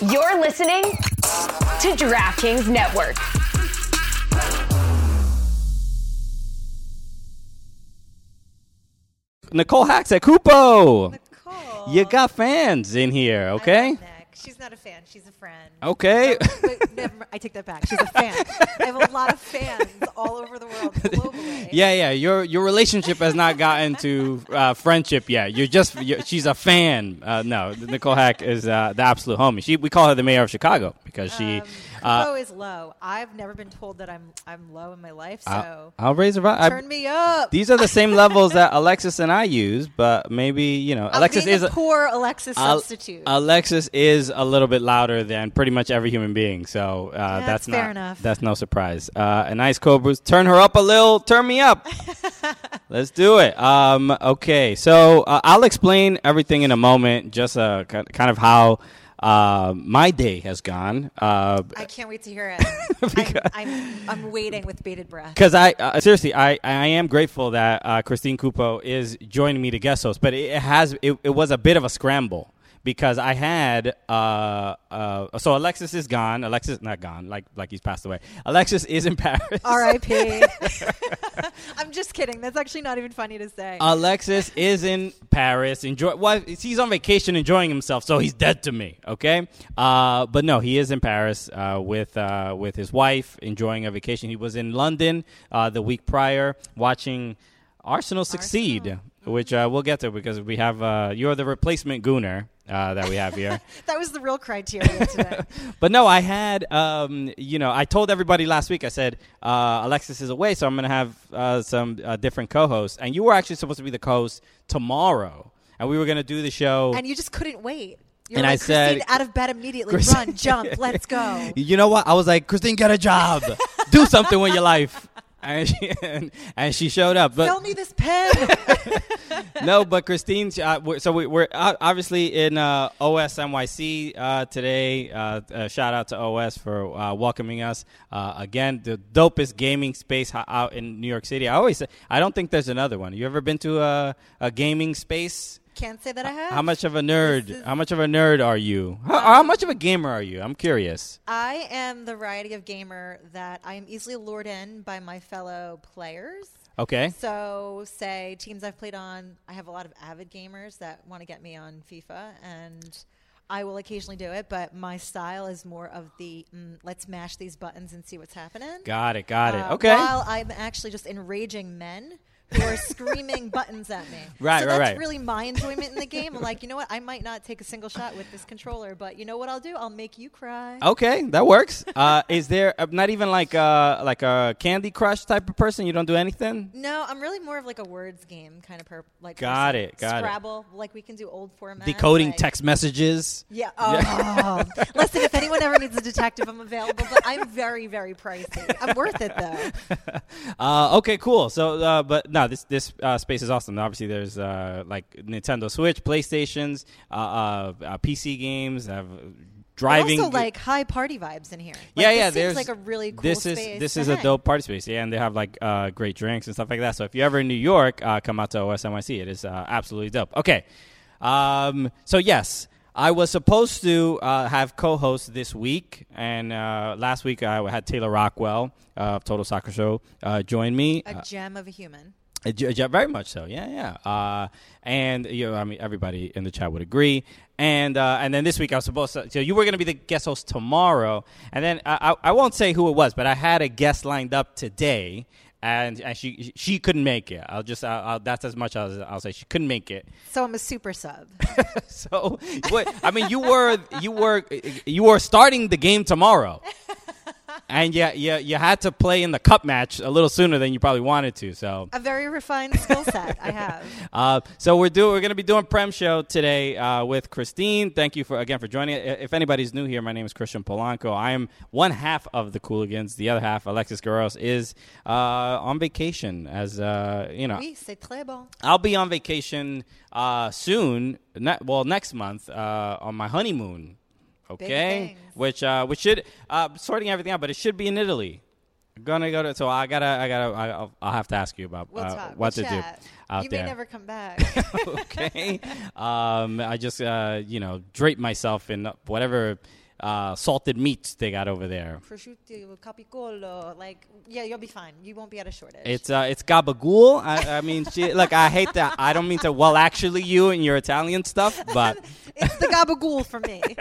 You're listening to DraftKings Network. Nicole Hacks at Cupo. Nicole. You got fans in here, I okay? She's not a fan. She's a friend. Okay. Wait, never, I take that back. She's a fan. I have a lot of fans all over the world, globally. Yeah, yeah. Your your relationship has not gotten to uh, friendship yet. You're just you're, she's a fan. Uh, no, Nicole Hack is uh, the absolute homie. She we call her the mayor of Chicago because she. Um, uh, Cupo is low. I've never been told that I'm I'm low in my life, so I'll, I'll raise her. I, turn me up. these are the same levels that Alexis and I use, but maybe you know I'm Alexis is a poor Alexis Al- substitute. Alexis is a little bit louder than pretty much every human being, so uh, Yeah, that's that's fair not enough. that's no surprise. Uh, and Ice Cobras, turn her up a little, turn me up. Let's do it. Um, okay, so uh, I'll explain everything in a moment. Just uh, kind of how uh, my day has gone. Uh, I can't wait to hear it. I'm, I'm I'm waiting with bated breath. because I uh, seriously, I, I am grateful that uh, Christine Cupo is joining me to guest host, but it has it, it was a bit of a scramble because I had uh, uh, so Alexis is gone. Alexis not gone, like like he's passed away. Alexis is in Paris. R.I.P. I'm just kidding. That's actually not even funny to say. Alexis is in Paris. Enjoy. Well, he's on vacation, enjoying himself, so he's dead to me. Okay, uh, but no, he is in Paris uh, with uh, with his wife, enjoying a vacation. He was in London uh, the week prior, watching Arsenal succeed, which uh, we'll get to because we have uh, you're the replacement Gooner. Uh, that we have here, that was the real criteria today. but no, I had, um, you know, I told everybody last week. I said uh, Alexis is away, so I'm going to have uh, some uh, different co-hosts, and you were actually supposed to be the co-host tomorrow, and we were going to do the show. and you just couldn't wait. You're And I said- out of bed immediately. Christine- Run, jump, let's go. you know what? I was like, Christine, get a job, do something with your life, and she, and, and she showed up. But Sell me this pen. no, but Christine. Uh, so we, we're uh, obviously in uh, OS NYC uh, today. Uh, uh, shout out to OS for uh, welcoming us uh, again. The dopest gaming space out in New York City. I always say I don't think there's another one. You ever been to a, a gaming space? Can't say that I have. How much of a nerd? How much of a nerd are you? How, how much of a gamer are you? I'm curious. I am the variety of gamer that I am easily lured in by my fellow players. Okay. So, say teams I've played on, I have a lot of avid gamers that want to get me on FIFA, and I will occasionally do it. But my style is more of the mm, let's mash these buttons and see what's happening. Got it. Got it. Uh, Okay. While I'm actually just enraging men who are screaming buttons at me. Right, so right, that's right. really my enjoyment in the game. I'm like, you know what? I might not take a single shot with this controller, but you know what I'll do? I'll make you cry. Okay, that works. Uh, is there uh, not even like a like a Candy Crush type of person? You don't do anything. No, I'm really more of like a words game kind of per like. Got person. it, got it. Scrabble, like we can do old format. Decoding like- text messages. Yeah. Oh, listen. If anyone ever needs a detective, I'm available. But I'm very, very pricey. I'm worth it though. Uh, okay, cool. So, uh, but no, this this uh, space is awesome. Obviously, there's uh, like Nintendo Switch, PlayStations, uh, uh, uh, PC games, have driving. also, like high party vibes in here. Like, yeah, this yeah. There's like a really cool This is space this is a dope party space. Yeah, and they have like uh, great drinks and stuff like that. So if you're ever in New York, uh, come out to OSNYC. It is uh, absolutely dope. Okay, um, so yes. I was supposed to uh, have co-host this week, and uh, last week I had Taylor Rockwell of Total Soccer Show uh, join me. A Uh, gem of a human. Uh, j- j- very much so. Yeah, yeah. Uh, and you know, I mean, everybody in the chat would agree. And uh, and then this week I was supposed to. So you were going to be the guest host tomorrow, and then I, I I won't say who it was, but I had a guest lined up today. And, and she she couldn't make it. I'll just I'll, I'll, that's as much as I'll say. She couldn't make it. So I'm a super sub. So what? I mean, you were you were you were starting the game tomorrow, and yeah, you, you had to play in the cup match a little sooner than you probably wanted to. So a very refined skill set I have. Uh, so we're doing we're going to be doing Prem show today uh, with Christine. Thank you for again for joining. If anybody's new here, my name is Christian Polanco. I am one half of the Cooligans. The other half, Alexis Guerreros, is uh, on vacation. As uh, you know, Oui, c'est très bon. I'll be on vacation uh, soon. Ne- well, next month uh, on my honeymoon. Okay, which uh, which should uh, sorting everything out, but it should be in Italy. Gonna go to so I gotta I gotta I, I'll, I'll have to ask you about We'll uh, what we'll to chat. do out you there. may never come back. okay. Um, I just, uh, you know, drape myself in whatever uh, salted meats they got over there. prosciutto, capicolo, like yeah, you'll be fine. You won't be at a shortage. It's uh, it's gabagool. I, I mean, she, look, I hate that. I don't mean to. Well, actually, you and your Italian stuff, but it's the gabagool for me.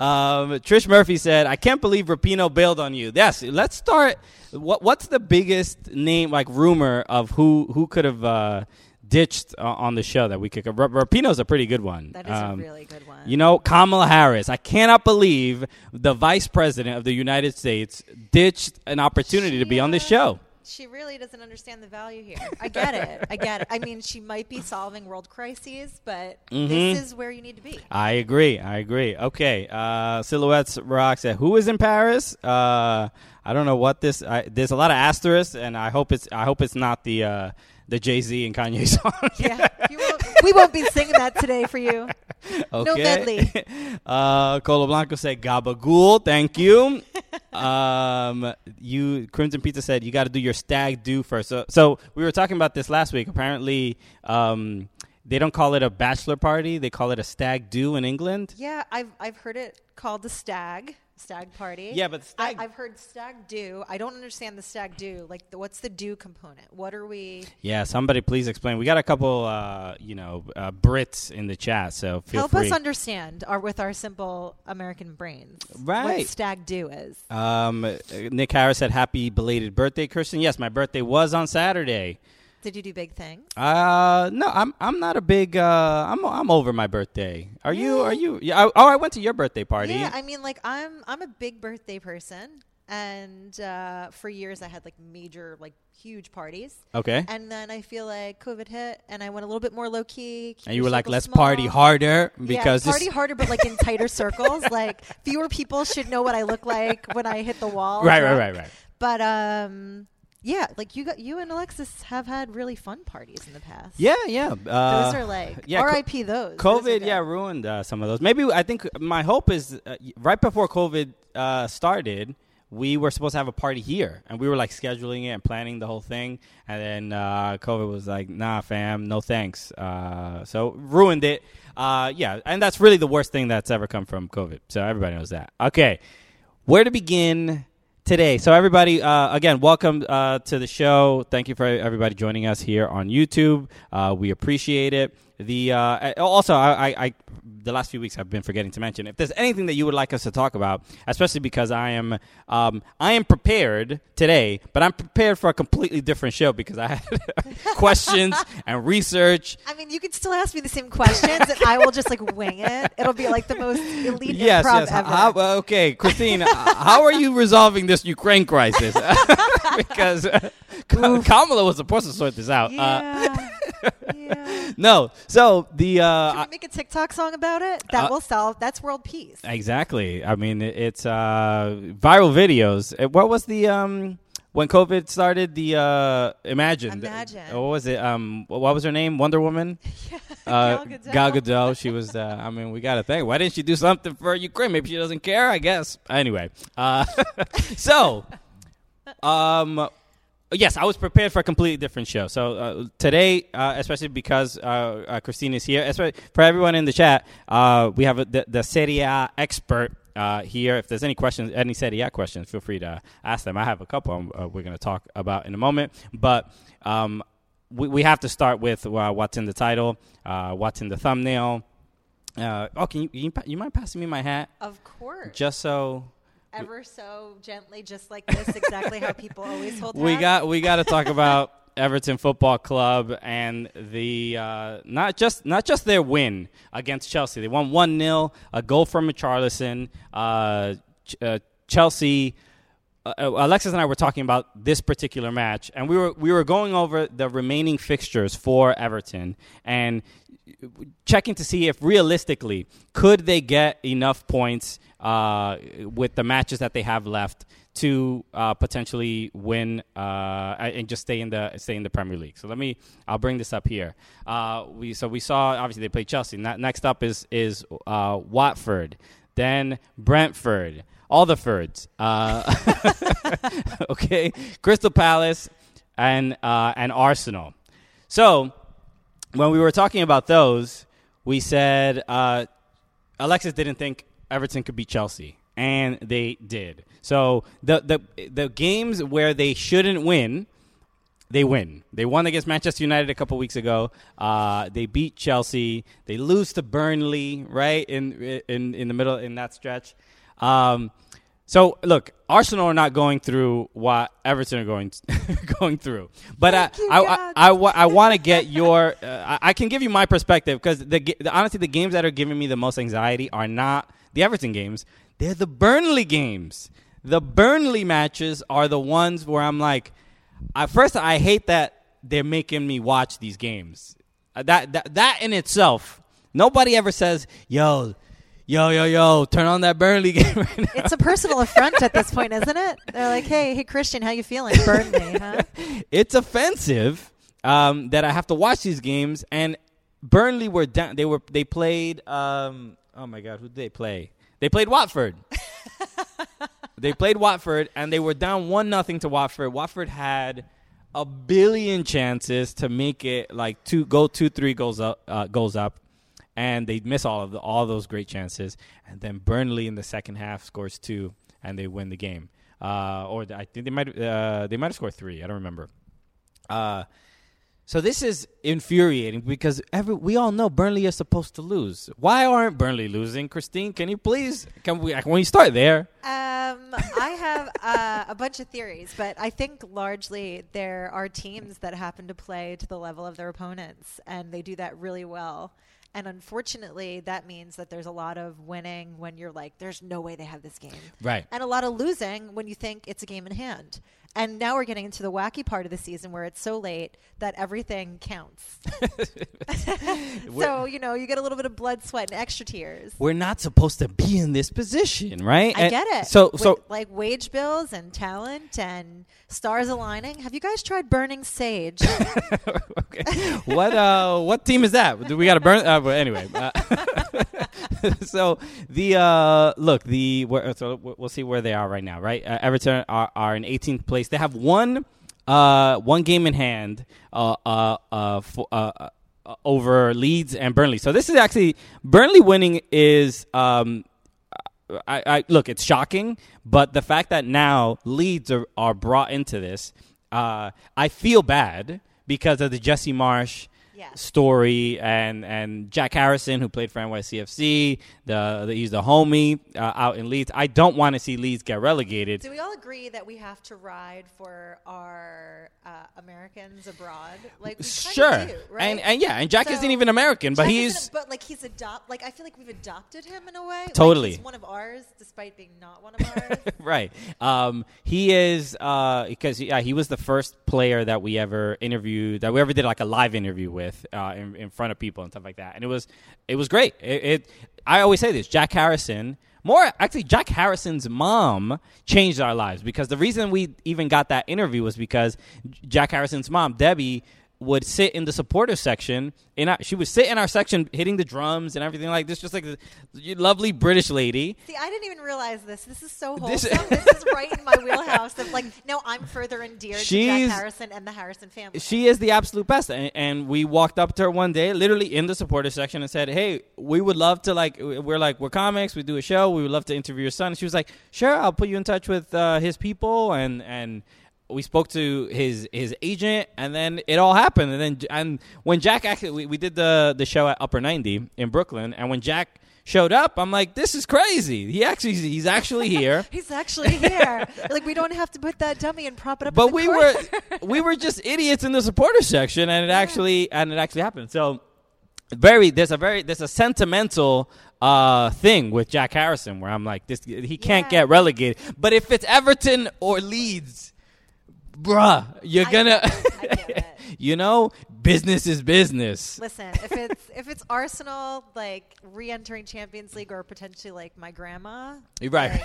um, Trish Murphy said, "I can't believe Rapinoe bailed on you." Yes, let's start. What what's the biggest name like rumor of who who could have uh, ditched uh, on the show that we could? R- Rapinoe's a pretty good one. That is Um, a really good one. You know, Kamala Harris. I cannot believe the vice president of the United States ditched an opportunity to be on this show. She really doesn't understand the value here. I get it. I get it. I mean, she might be solving world crises, but Mhm. this is where you need to be. I agree. I agree. Okay. Uh, Silhouettes Rock said, "Who is in Paris?" Uh, I don't know what this. I, there's a lot of asterisks, and I hope it's. I hope it's not the uh, the Jay Z and Kanye song. Yeah, won't, we won't be singing that today for you. okay. medley. uh, Colo Blanco said, "Gabagool." Thank you. um, you Crimson Pizza said you got to do your stag do first. So, so we were talking about this last week. Apparently, um, they don't call it a bachelor party; they call it a stag do in England. Yeah, I've I've heard it called the stag stag party. Yeah, but stag- I, I've heard stag do. I don't understand the stag do. Like, the, what's the do component? What are we? Yeah, somebody please explain. We got a couple, uh, you know, uh, Brits in the chat, so feel Help free. us understand, our with our simple American brains, Right. What stag do is. um, Nick Harris said, "Happy belated birthday, Christian." Yes, my birthday was on Saturday. Did you do big things? Uh, no, I'm I'm not a big. Uh, I'm I'm over my birthday. Are you? Are you? Yeah. I, oh, I went to your birthday party. Yeah, I mean, like I'm I'm a big birthday person, and uh, for years I had like major, like huge parties. okay. And then I feel like COVID hit, and I went a little bit more low key. And you were like, "Let's small." party harder," because yeah, party harder, but like in tighter circles. Like fewer people should know what I look like when I hit the wall. Right, right, right, right. But um, yeah, like you got you and Alexis have had really fun parties in the past. Yeah, yeah. Uh, those are like yeah, R.I.P. Those. Those COVID, good. yeah, ruined uh, some of those. Maybe I think my hope is uh, right before COVID uh, started, we were supposed to have a party here, and we were like scheduling it and planning the whole thing, and then uh, COVID was like, "Nah, fam, no thanks." Uh, so ruined it. Uh, yeah, and that's really the worst thing that's ever come from COVID. So everybody knows that. Okay, where to begin? Today. So everybody, uh, again, welcome uh, to the show. Thank you for everybody joining us here on YouTube. Uh, we appreciate it. The uh, also, I, I, the last few weeks I've been forgetting to mention if there's anything that you would like us to talk about, especially because I am um, I am prepared today, but I'm prepared for a completely different show because I had questions and research. I mean, you can still ask me the same questions, and I will just like wing it. It'll be like the most elite Yes, improv yes. ever. How, uh, okay, Christine, uh, how are you resolving this Ukraine crisis? because uh, Ka- Kamala was supposed to sort this out. Uh, yeah. yeah. no, so the uh, Can we make a TikTok song about it? That Uh, will solve. That's world peace. exactly. I mean, it's uh, viral videos. Uh, What was the um when COVID started? The uh, Imagine. Imagine. What was it? Um, what was her name? Wonder Woman. Gal Uh, Gadot. Gal Gadot. She was. Uh, I mean, we got to think. Why didn't she do something for Ukraine? Maybe she doesn't care. I guess. Anyway, uh, so, um, yes, I was prepared for a completely different show. So uh, today, uh, especially because uh, uh, Christine is here, especially for everyone in the chat, uh, we have a, the, the Serie A expert. Uh, here, if there's any questions, any Serie A questions, feel free to ask them. I have a couple um, uh, we're going to talk about in a moment, but um, we, we have to start with uh, what's in the title, uh, what's in the thumbnail. Uh, oh, can you, you you mind passing me my hat Of course. just so Ever so gently, just like this, exactly how people always hold we got we got to talk about Everton Football Club and the uh, not just not just their win against Chelsea. They won one 0 a goal from Charlison. Uh, Ch- uh, Chelsea. Uh, Alexis and I were talking about this particular match, and we were we were going over the remaining fixtures for Everton and checking to see if realistically could they get enough points uh, with the matches that they have left to uh, potentially win uh, and just stay in the stay in the Premier League. So let me I'll bring this up here. Uh, we so we saw obviously they play Chelsea. Ne- next up is is uh, Watford, then Brentford, all the Fords. Okay, Crystal Palace and and Arsenal. So when we were talking about those, we said Alexis didn't think Everton could beat Chelsea, and they did. So the the the games where they shouldn't win, they win. They won against Manchester United a couple weeks ago. Uh, they beat Chelsea. They lose to Burnley right in in in the middle in that stretch. Um, so look, Arsenal are not going through what Everton are going going through. But I you, I. I, I, I want to get your. Uh, I, I can give you my perspective because the, the honestly the games that are giving me the most anxiety are not the Everton games. They're the Burnley games. The Burnley matches are the ones where I'm like, at first I hate that they're making me watch these games. Uh, That that that in itself, nobody ever says, "Yo, yo, yo, yo, turn on that Burnley game right now." It's a personal affront at this point, isn't it? They're like, "Hey, hey, Christian, how you feeling? Burn me, huh?" it's offensive um, that I have to watch these games. And Burnley were down. They were they played. Um, oh my God, who did they play? They played Watford. they played Watford, and they were down one nothing to Watford. Watford had a billion chances to make it like two go two three goals up uh, goals up. And they miss all of the, all those great chances, and then Burnley in the second half scores two, and they win the game. Uh, or I think they might uh, they might have scored three. I don't remember. So this is infuriating because every we all know Burnley is supposed to lose. Why aren't Burnley losing, Christine? Can you please can we can we start there? Um, I have uh, a bunch of theories, but I think largely there are teams that happen to play to the level of their opponents, and they do that really well. And unfortunately, that means that there's a lot of winning when you're like, there's no way they have this game. Right. And a lot of losing when you think it's a game in hand. And now we're getting into the wacky part of the season where it's so late that everything counts. so, you know, you get a little bit of blood, sweat, and extra tears. We're not supposed to be in this position, right? I And get it. So With, so like wage bills and talent and stars aligning. Have you guys tried burning sage? okay. what uh what team is that? Do we got to burn? Uh, anyway, uh, so the uh look the so we'll see where they are right now. Right, uh, Everton are, are in 18th place. They have one uh one game in hand uh uh uh, for, uh, over Leeds and Burnley. So this is actually Burnley winning is um I, I look, it's shocking, but the fact that now Leeds are, are brought into this, uh, I feel bad because of the Jesse Marsch Yeah. story and and Jack Harrison who played for NYCFC. The, the he's the homie uh, out in Leeds. I don't want to see Leeds get relegated. Do we all agree that we have to ride for our uh, Americans abroad? Like we Sure, do, right? and and yeah, and Jack So- isn't even American, but Jack he's but like he's adopt. Like I feel like we've adopted him in a way. Like, Totally. he's one of ours, despite being not one of ours. right. Um, he is uh, because yeah, he was the first player that we ever interviewed that we ever did like a live interview with uh, in, in front of people and stuff like that, and it was it was great. It, it I always say this: Jack Harrison. More actually, Jack Harrison's mom changed our lives because the reason we even got that interview was because Jack Harrison's mom, Debbie, would sit in the supporter section. and our, she would sit in our section, hitting the drums and everything like this, just like a lovely British lady. See, I didn't even realize this. This is so wholesome. This, is right in my wheelhouse. Of like, no, I'm further endeared to Jack Harrison and the Harrison family. She is the absolute best. And, and we walked up to her one day, literally in the supporter section, and said, Hey, we would love to, like, we're like, we're comics, we do a show, we would love to interview your son. And she was like, Sure, I'll put you in touch with uh, his people. And, and, we spoke to his his agent, and then it all happened. And then and when Jack actually we, we did the the show at Upper Ninety in Brooklyn, and when Jack showed up, I'm like, this is crazy. He actually he's actually here. He's actually here. like we don't have to put that dummy and prop it up. but we corner. were we were just idiots in the supporter section and it actually and it actually happened so very there's a very there's a sentimental uh thing with Jack Harrison where I'm like this he can't Yeah. get relegated but if it's Everton or Leeds bruh you're I gonna get it. I get it. you know business is business Listen, if it's if it's Arsenal like re-entering Champions League or potentially like my grandma, You're right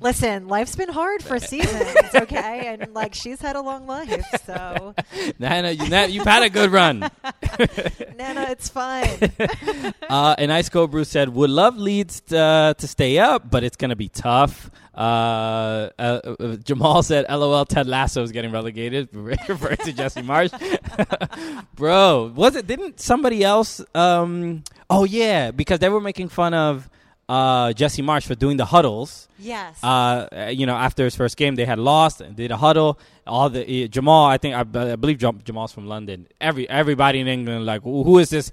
Listen, life's been hard for seasons, okay? And like she's had a long life, so Nana, you, Nana, you've had a good run. Nana, it's fine. Uh, and Ice Cold Brew said, "Would love Leeds uh, to stay up, but it's going to be tough." Uh, uh, uh, Jamal said, "LOL, Ted Lasso is getting relegated," referring to Jesse Marsch. Bro, was it? Didn't somebody else? Um, oh yeah, because they were making fun of uh, Jesse Marsch for doing the huddles. Yes. Uh, you know, after his first game, they had lost and did a huddle. All the uh, Jamal, I think, I, I believe Jamal's from London. Every everybody in England, like, who who is this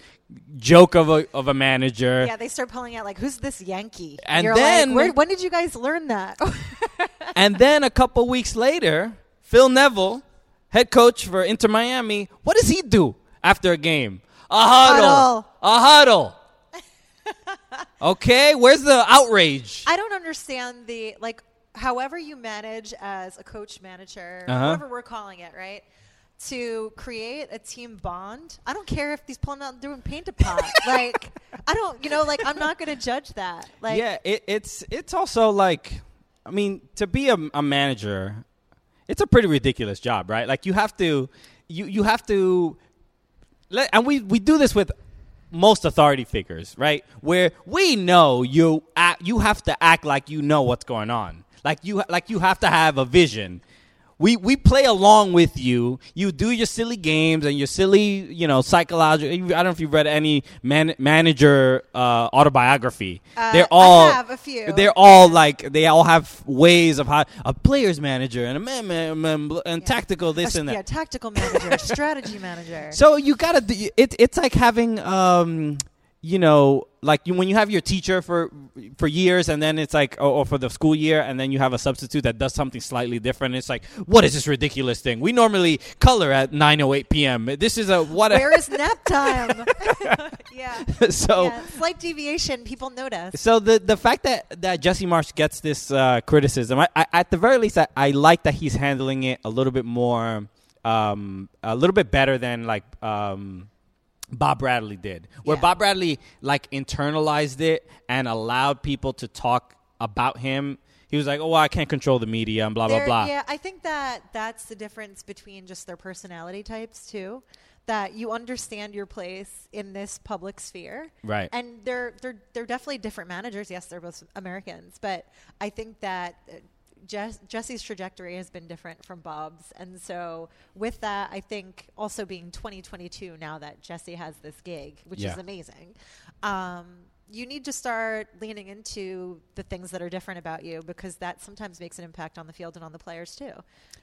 joke of a of a manager? yeah, they start pulling out like, "Who's this Yankee?" And you're then- like, Where, "When did you guys learn that?" And then a couple weeks later, Phil Neville, head coach for Inter Miami, what does he do after a game? A huddle. Huddle. A huddle. okay, where's the outrage? I don't understand the like. However, you manage as a coach manager, Uh-huh. whatever we're calling it, right? To create a team bond. I don't care if he's pulling out and doing paint a pot. like, I don't, you know, like I'm not going to judge that. Like, yeah, it, it's it's also like, I mean, to be a, a manager, it's a pretty ridiculous job, right? Like you have to, you you have to, let, and we we do this with most authority figures, right? Where we know you act, you have to act like you know what's going on, like you like you have to have a vision. We, we play along with you. You do your silly games and your silly, you know, psychological. I don't know if you've read any man, manager uh, autobiography. Uh, they're all I have a few. They're all like they all have ways of how a player's manager and a man, man, man and tactical this A- and that. yeah, tactical manager, strategy manager. So you gotta. do- It, it's like having, um, you know, like you, when you have your teacher for for years, and then it's like, or, or for the school year, and then you have a substitute that does something slightly different. It's like, what is this ridiculous thing? We normally color at nine oh eight p.m. This is a what? A Where is nap time? yeah. so. yeah. Slight deviation, people notice. So the the fact that, that Jesse Marsch gets this uh, criticism, I, I, at the very least, I, I like that he's handling it a little bit more, um, a little bit better than like um, Bob Bradley did, where Yeah. Bob Bradley like internalized it and allowed people to talk about him. He was like, "Oh, well, I can't control the media and blah blah blah." Yeah, I think that that's the difference between just their personality types too. That you understand your place in this public sphere, Right. And they're they're they're definitely different managers. Yes, they're both Americans, but I think that. Jess, Jesse's trajectory has been different from Bob's, and so with that, I think also being 2022 now that Jesse has this gig, which Yeah. is amazing, um, you need to start leaning into the things that are different about you because that sometimes makes an impact on the field and on the players too.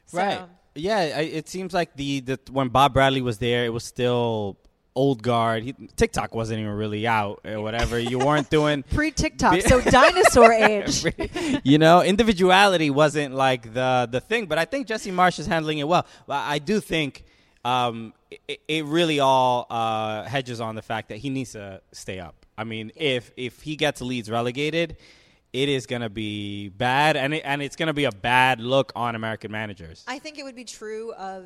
So, Right. Yeah, I, it seems like the, the when Bob Bradley was there, it was still old guard. He, TikTok wasn't even really out or whatever. You weren't doing Pre TikTok, so dinosaur age. you know, individuality wasn't like the the thing, but I think Jesse Marsch is handling it well. But I do think um, it, it really all uh, hedges on the fact that he needs to stay up. I mean, if if he gets Leeds relegated, it is going to be bad, and it, and it's going to be a bad look on American managers. I think it would be true of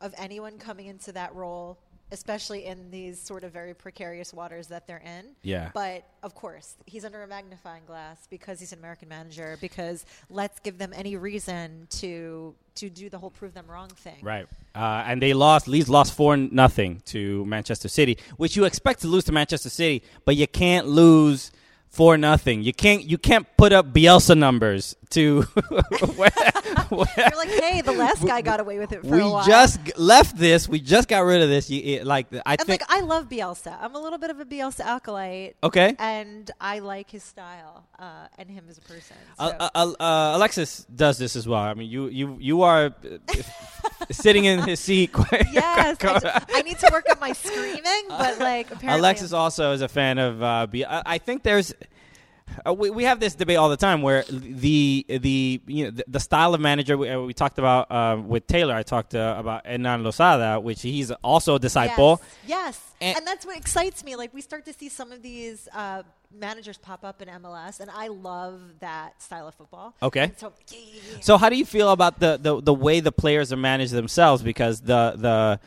of anyone coming into that role, especially in these sort of very precarious waters that they're in. Yeah. But of course, he's under a magnifying glass because he's an American manager. Because let's give them any reason to to do the whole prove them wrong thing. Right. Uh, and they lost. Leeds lost four nothing to Manchester City, which you expect to lose to Manchester City, but you can't lose For nothing. You can't. You can't put up Bielsa numbers to. where- where- You're like, hey, the last guy got away with it for we a while. just g- left this. We just got rid of this. You, it, like I and think. like I love Bielsa. I'm a little bit of a Bielsa acolyte. okay. And I like his style uh, and him as a person. So. Uh, uh, uh, Alexis does this as well. I mean, you you you are uh, sitting in his seat. yes, I, I need to work on my screaming, but like apparently Alexis also is a fan of uh, B. I, I think there's. Uh, we, we have this debate all the time where the the you know the, the style of manager we, uh, we talked about uh, with Taylor. I talked uh, about Hernan Losada, which he's also a disciple. Yes, yes. And- And, that's what excites me. Like we start to see some of these uh, managers pop up in MLS, and I love that style of football. Okay. And so yeah, yeah, yeah. So how do you feel about the, the, the way the players are managed themselves? Because the the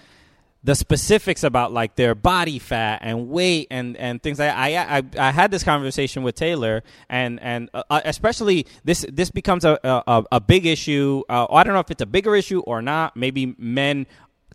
the specifics about like their body fat and weight and, and things like I, I I had this conversation with Taylor and and uh, uh, especially this this becomes a a, a big issue. Uh, I don't know if it's a bigger issue or not. Maybe men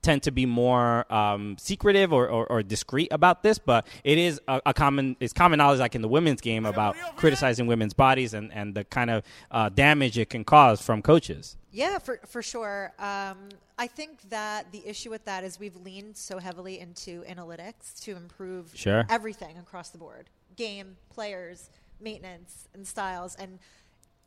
tend to be more um, secretive or, or, or, discreet about this, but it is a, a, common it's common knowledge like in the women's game about criticizing women's bodies and, and the kind of uh, damage it can cause from coaches. Yeah, for for sure. Um, I think that the issue with that is we've leaned so heavily into analytics to improve sure. everything across the board: game, players, maintenance, and styles. And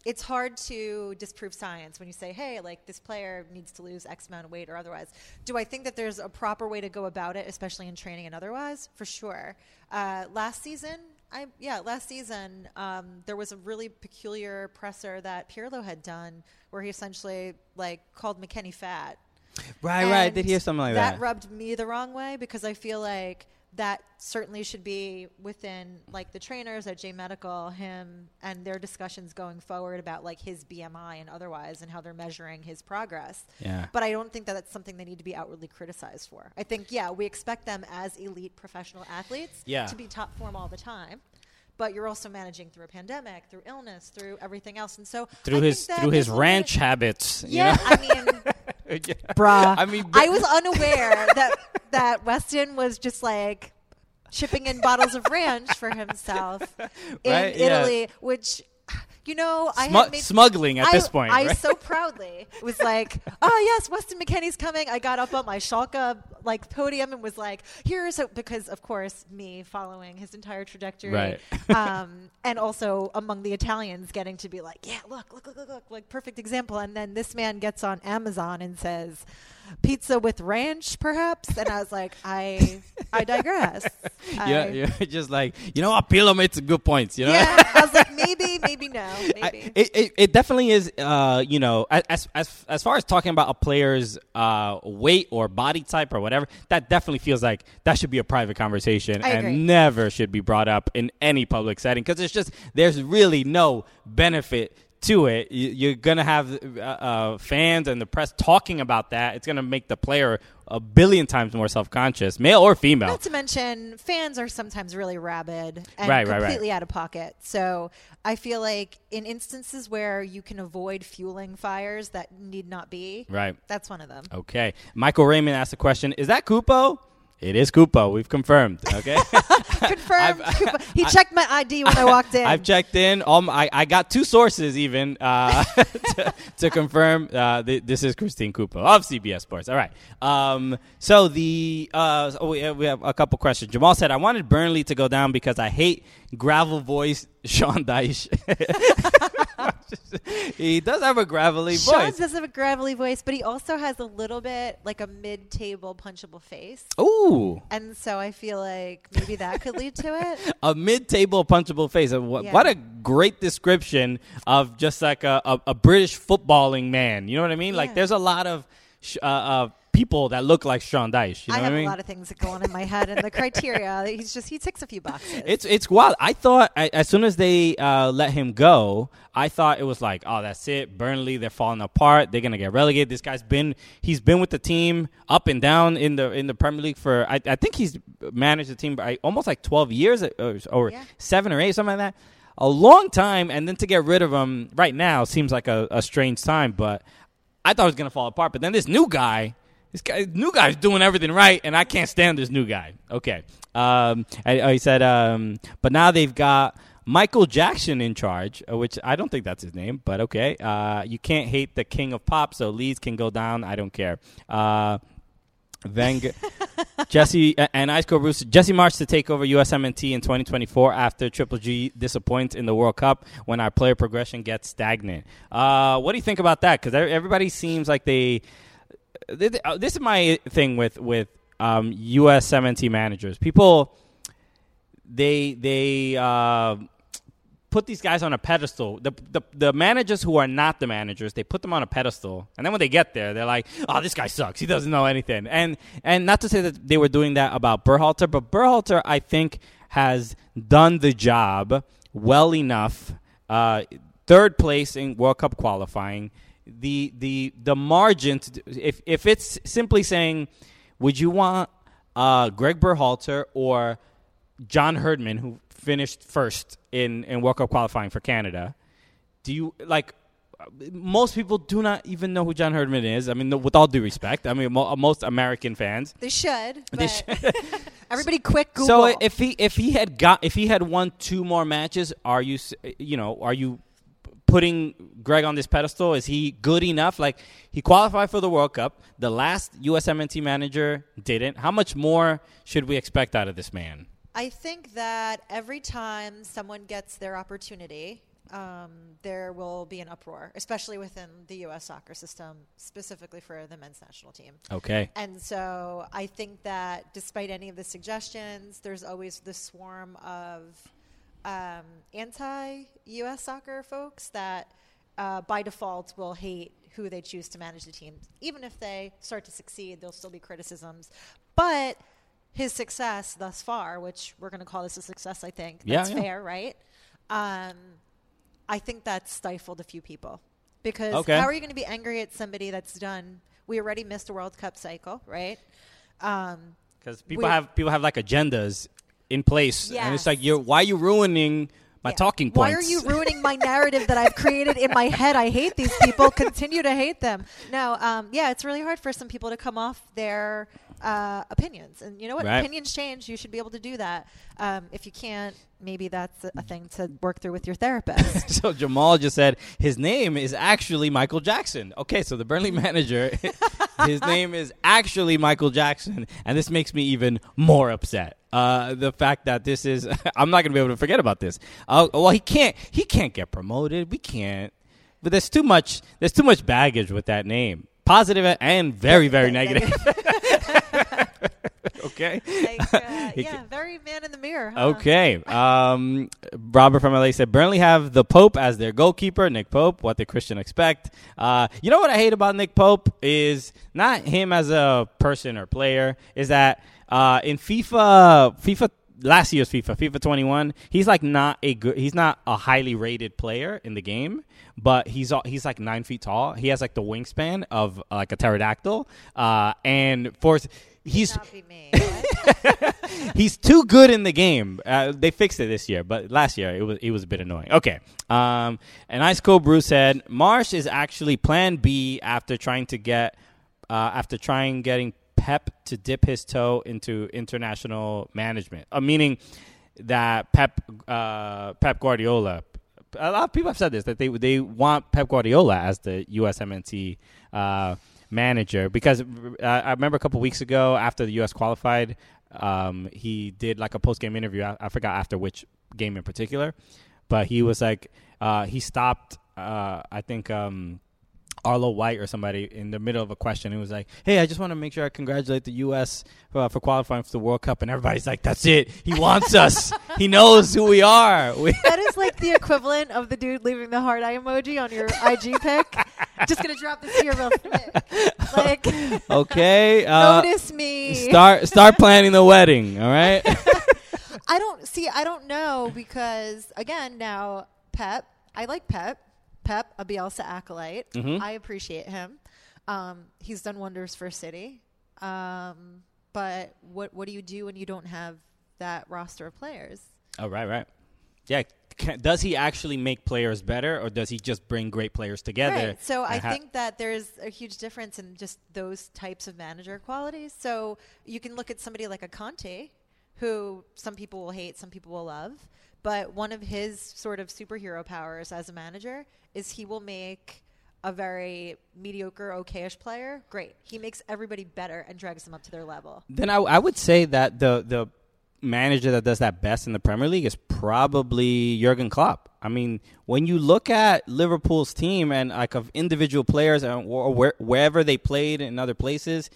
it's hard to disprove science when you say, "Hey, like this player needs to lose X amount of weight or otherwise." Do I think that there's a proper way to go about it, especially in training and otherwise? For sure. Uh, last season, I yeah, last season um, there was a really peculiar presser that Pirlo had done where he essentially like called McKennie fat Right, and right. Did hear something like that? That rubbed me the wrong way because I feel like that certainly should be within like the trainers at J Medical, him and their discussions going forward about like his BMI and otherwise and how they're measuring his progress. Yeah. But I don't think that that's something they need to be outwardly criticized for. I think yeah, we expect them as elite professional athletes yeah. to be top form all the time but you're also managing through a pandemic, through illness, through everything else, and so through I his through his ranch habits. Yeah, you know? I mean, bruh. I mean, I was unaware that that Weston was just like shipping in bottles of ranch for himself in right? Italy, yeah. which you know, I Smu- made, smuggling at I, this point. I right? so proudly was like, "Oh yes, Weston McKennie's coming." I got up on my Schalke like podium and was like, "Here's because of course me following his entire trajectory, right. um, and also among the Italians getting to be like, yeah, look, look, look, look, look, like perfect example." And then this man gets on Amazon and says pizza with ranch, perhaps. And I was like, I, I digress. yeah, you're just like, you know what, Pirlo made some good points. You know, yeah. I was like, maybe, maybe no, maybe. I, it, it, it definitely is. Uh, you know, as as as far as talking about a player's uh weight or body type or whatever, that definitely feels like that should be a private conversation I and agree. never should be brought up in any public setting because it's just there's really no benefit to it. You're going to have uh, uh, fans and the press talking about that. It's going to make the player a billion times more self conscious, male or female. Not to mention, fans are sometimes really rabid and right, completely right, right. out of pocket. So I feel like in instances where you can avoid fueling fires that need not be, right, that's one of them. Okay, Michael Raymond asked a question: Is that Cupo? It is Cupo. We've confirmed. Okay, confirmed. he checked my ID when I walked in. I've checked in. My, I, I got two sources even uh, to, to, confirm uh, th- this is Christine Cupo of CBS Sports. All right. Um, so the uh, so we, we have a couple questions. Jamal said I wanted Burnley to go down because I hate gravel voice Sean Dyche. He does have a gravelly Sean voice. does have a gravelly voice, but he also has a little bit like a mid-table punchable face. Ooh. And so I feel like maybe that could lead to it. a mid-table punchable face. What, Yeah. what a great description of just like a, a, a British footballing man. You know what I mean? Like there's a lot of sh- uh, uh, people that look like Sean Dyche. You know I have I mean? a lot of things that go on in my head, and the criteria. He's just he ticks a few boxes. It's it's wild. I thought I, as soon as they uh, let him go, I thought it was like, oh, that's it. Burnley, they're falling apart. They're gonna get relegated. This guy's been he's been with the team up and down in the in the Premier League for I, I think he's managed the team by almost like twelve years uh, or, or Yeah. seven or eight something like that. A long time, and then to get rid of him right now seems like a, a strange time. But I thought it was gonna fall apart. But then this new guy. This guy, new guy's doing everything right, and I can't stand this new guy. Okay, um, I, I said, um, but now they've got Michael Jackson in charge, uh, which I don't think that's his name, but okay. Uh, you can't hate the king of pop, so Leeds can go down. I don't care. Uh, Van Jesse uh, and Ice Cold Bruce Jesse Marsch to take over USMNT in 2024 after Triple G disappoints in the World Cup when our player progression gets stagnant. Uh, what do you think about that? Because everybody seems like they. Uh, This is my thing with with um, USMNT managers. People they they uh, put these guys on a pedestal. The, the the managers who are not the managers, they put them on a pedestal, and then when they get there, they're like, "Oh, this guy sucks. He doesn't know anything." And and not to say that they were doing that about Berhalter, but Berhalter, I think, has done the job well enough. Uh, third place in World Cup qualifying. The the the margin. To, if if it's simply saying would you want uh, Greg Berhalter or John Herdman, who finished first in in World Cup qualifying for Canada? Do you like? Most people do not even know who John Herdman is. I mean, with all due respect, I mean, mo- most American fans. They should. They should. everybody, quick Google. So if he if he had got if he had won two more matches, are you s- you know are you putting Greg on this pedestal? Is he good enough? Like he qualified for the World Cup. The last USMNT manager didn't. How much more should we expect out of this man? I think that every time someone gets their opportunity, um, there will be an uproar, especially within the U.S. soccer system, specifically for the men's national team. Okay. And so I think that despite any of the suggestions, there's always the swarm of um, anti US soccer folks that uh, by default will hate who they choose to manage the team. Even if they start to succeed, there'll still be criticisms. But his success thus far, which we're going to call this a success, I think, Yeah, that's yeah. fair, right? Um, I think that's stifled a few people. Because Okay. how are you going to be angry at somebody that's done? We already missed a World Cup cycle, right? Um, Because people We- have people have like agendas in place, and it's like you're why are you ruining my Yeah. talking points? Why are you ruining my narrative that I've created in my head? I hate these people. Continue to hate them. No, um, yeah, it's really hard for some people to come off their uh, opinions. And you know what? Right. Opinions change. You should be able to do that. Um, if you can't, maybe that's a, thing to work through with your therapist. so Jamal just said his name is actually Michael Jackson. Okay, so the Burnley manager, his name is actually Michael Jackson, and this makes me even more upset. Uh, the fact that this is, I'm not gonna be able to forget about this. Uh, well, he can't, he can't get promoted. We can't. But there's too much, there's too much baggage with that name, positive and very, very negative. okay. like, uh, yeah, very man in the mirror. Huh? Okay. Um, Robert from LA said Burnley have the Pope as their goalkeeper, Nick Pope. What the Christian expect? Uh, you know what I hate about Nick Pope is not him as a person or player. Is that uh, in FIFA, FIFA last year's FIFA, FIFA 21, he's like not a good. He's not a highly rated player in the game. But he's he's like nine feet tall. He has like the wingspan of like a pterodactyl, uh, and for he's Not be me. He's too good in the game. Uh, they fixed it this year, but last year it was it was a bit annoying. Okay. Um, and Ice Cold Brew said Marsch is actually Plan B after trying to get uh, after trying getting Pep to dip his toe into international management. Uh, meaning that Pep uh, Pep Guardiola. A lot of people have said this that they they want Pep Guardiola as the USMNT uh, manager because uh, I remember a couple weeks ago after the US qualified, um, he did like a post game interview. I, I forgot after which game in particular, but he was like uh, he stopped. Uh, I think. Um, Arlo White or somebody in the middle of a question. He was like, "Hey, I just want to make sure I congratulate the U.S. For, for qualifying for the World Cup," and everybody's like, "That's it. He wants us. he knows who we are." That is like the equivalent of the dude leaving the heart eye emoji on your IG pic. Just gonna drop this here real quick. Like, okay, uh, notice me. start start planning the wedding. All right. I don't see. I don't know because again, now Pep. I like Pep. Pep, a Bielsa acolyte. Mhm. I appreciate him. Um, he's done wonders for City. Um, but what what do you do when you don't have that roster of players? oh, right, right. Yeah. Can, does he actually make players better, or does he just bring great players together? Right. So I ha- think that there's a huge difference in just those types of manager qualities. So you can look at somebody like a Conte, who some people will hate, some people will love. But one of his sort of superhero powers as a manager is he will make a very mediocre, okayish player great. He makes everybody better and drags them up to their level. Then I, I would say that the the manager that does that best in the Premier League is probably Jurgen Klopp. I mean, when you look at Liverpool's team and like of individual players and or where, wherever they played in other places,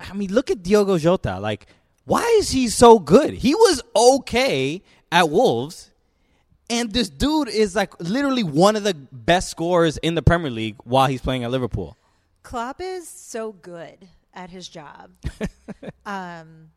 I mean, look at Diogo Jota. Like, why is he so good? He was okay at Wolves. And this dude is like literally one of the best scorers in the Premier League while he's playing at Liverpool. Klopp is so good at his job, um,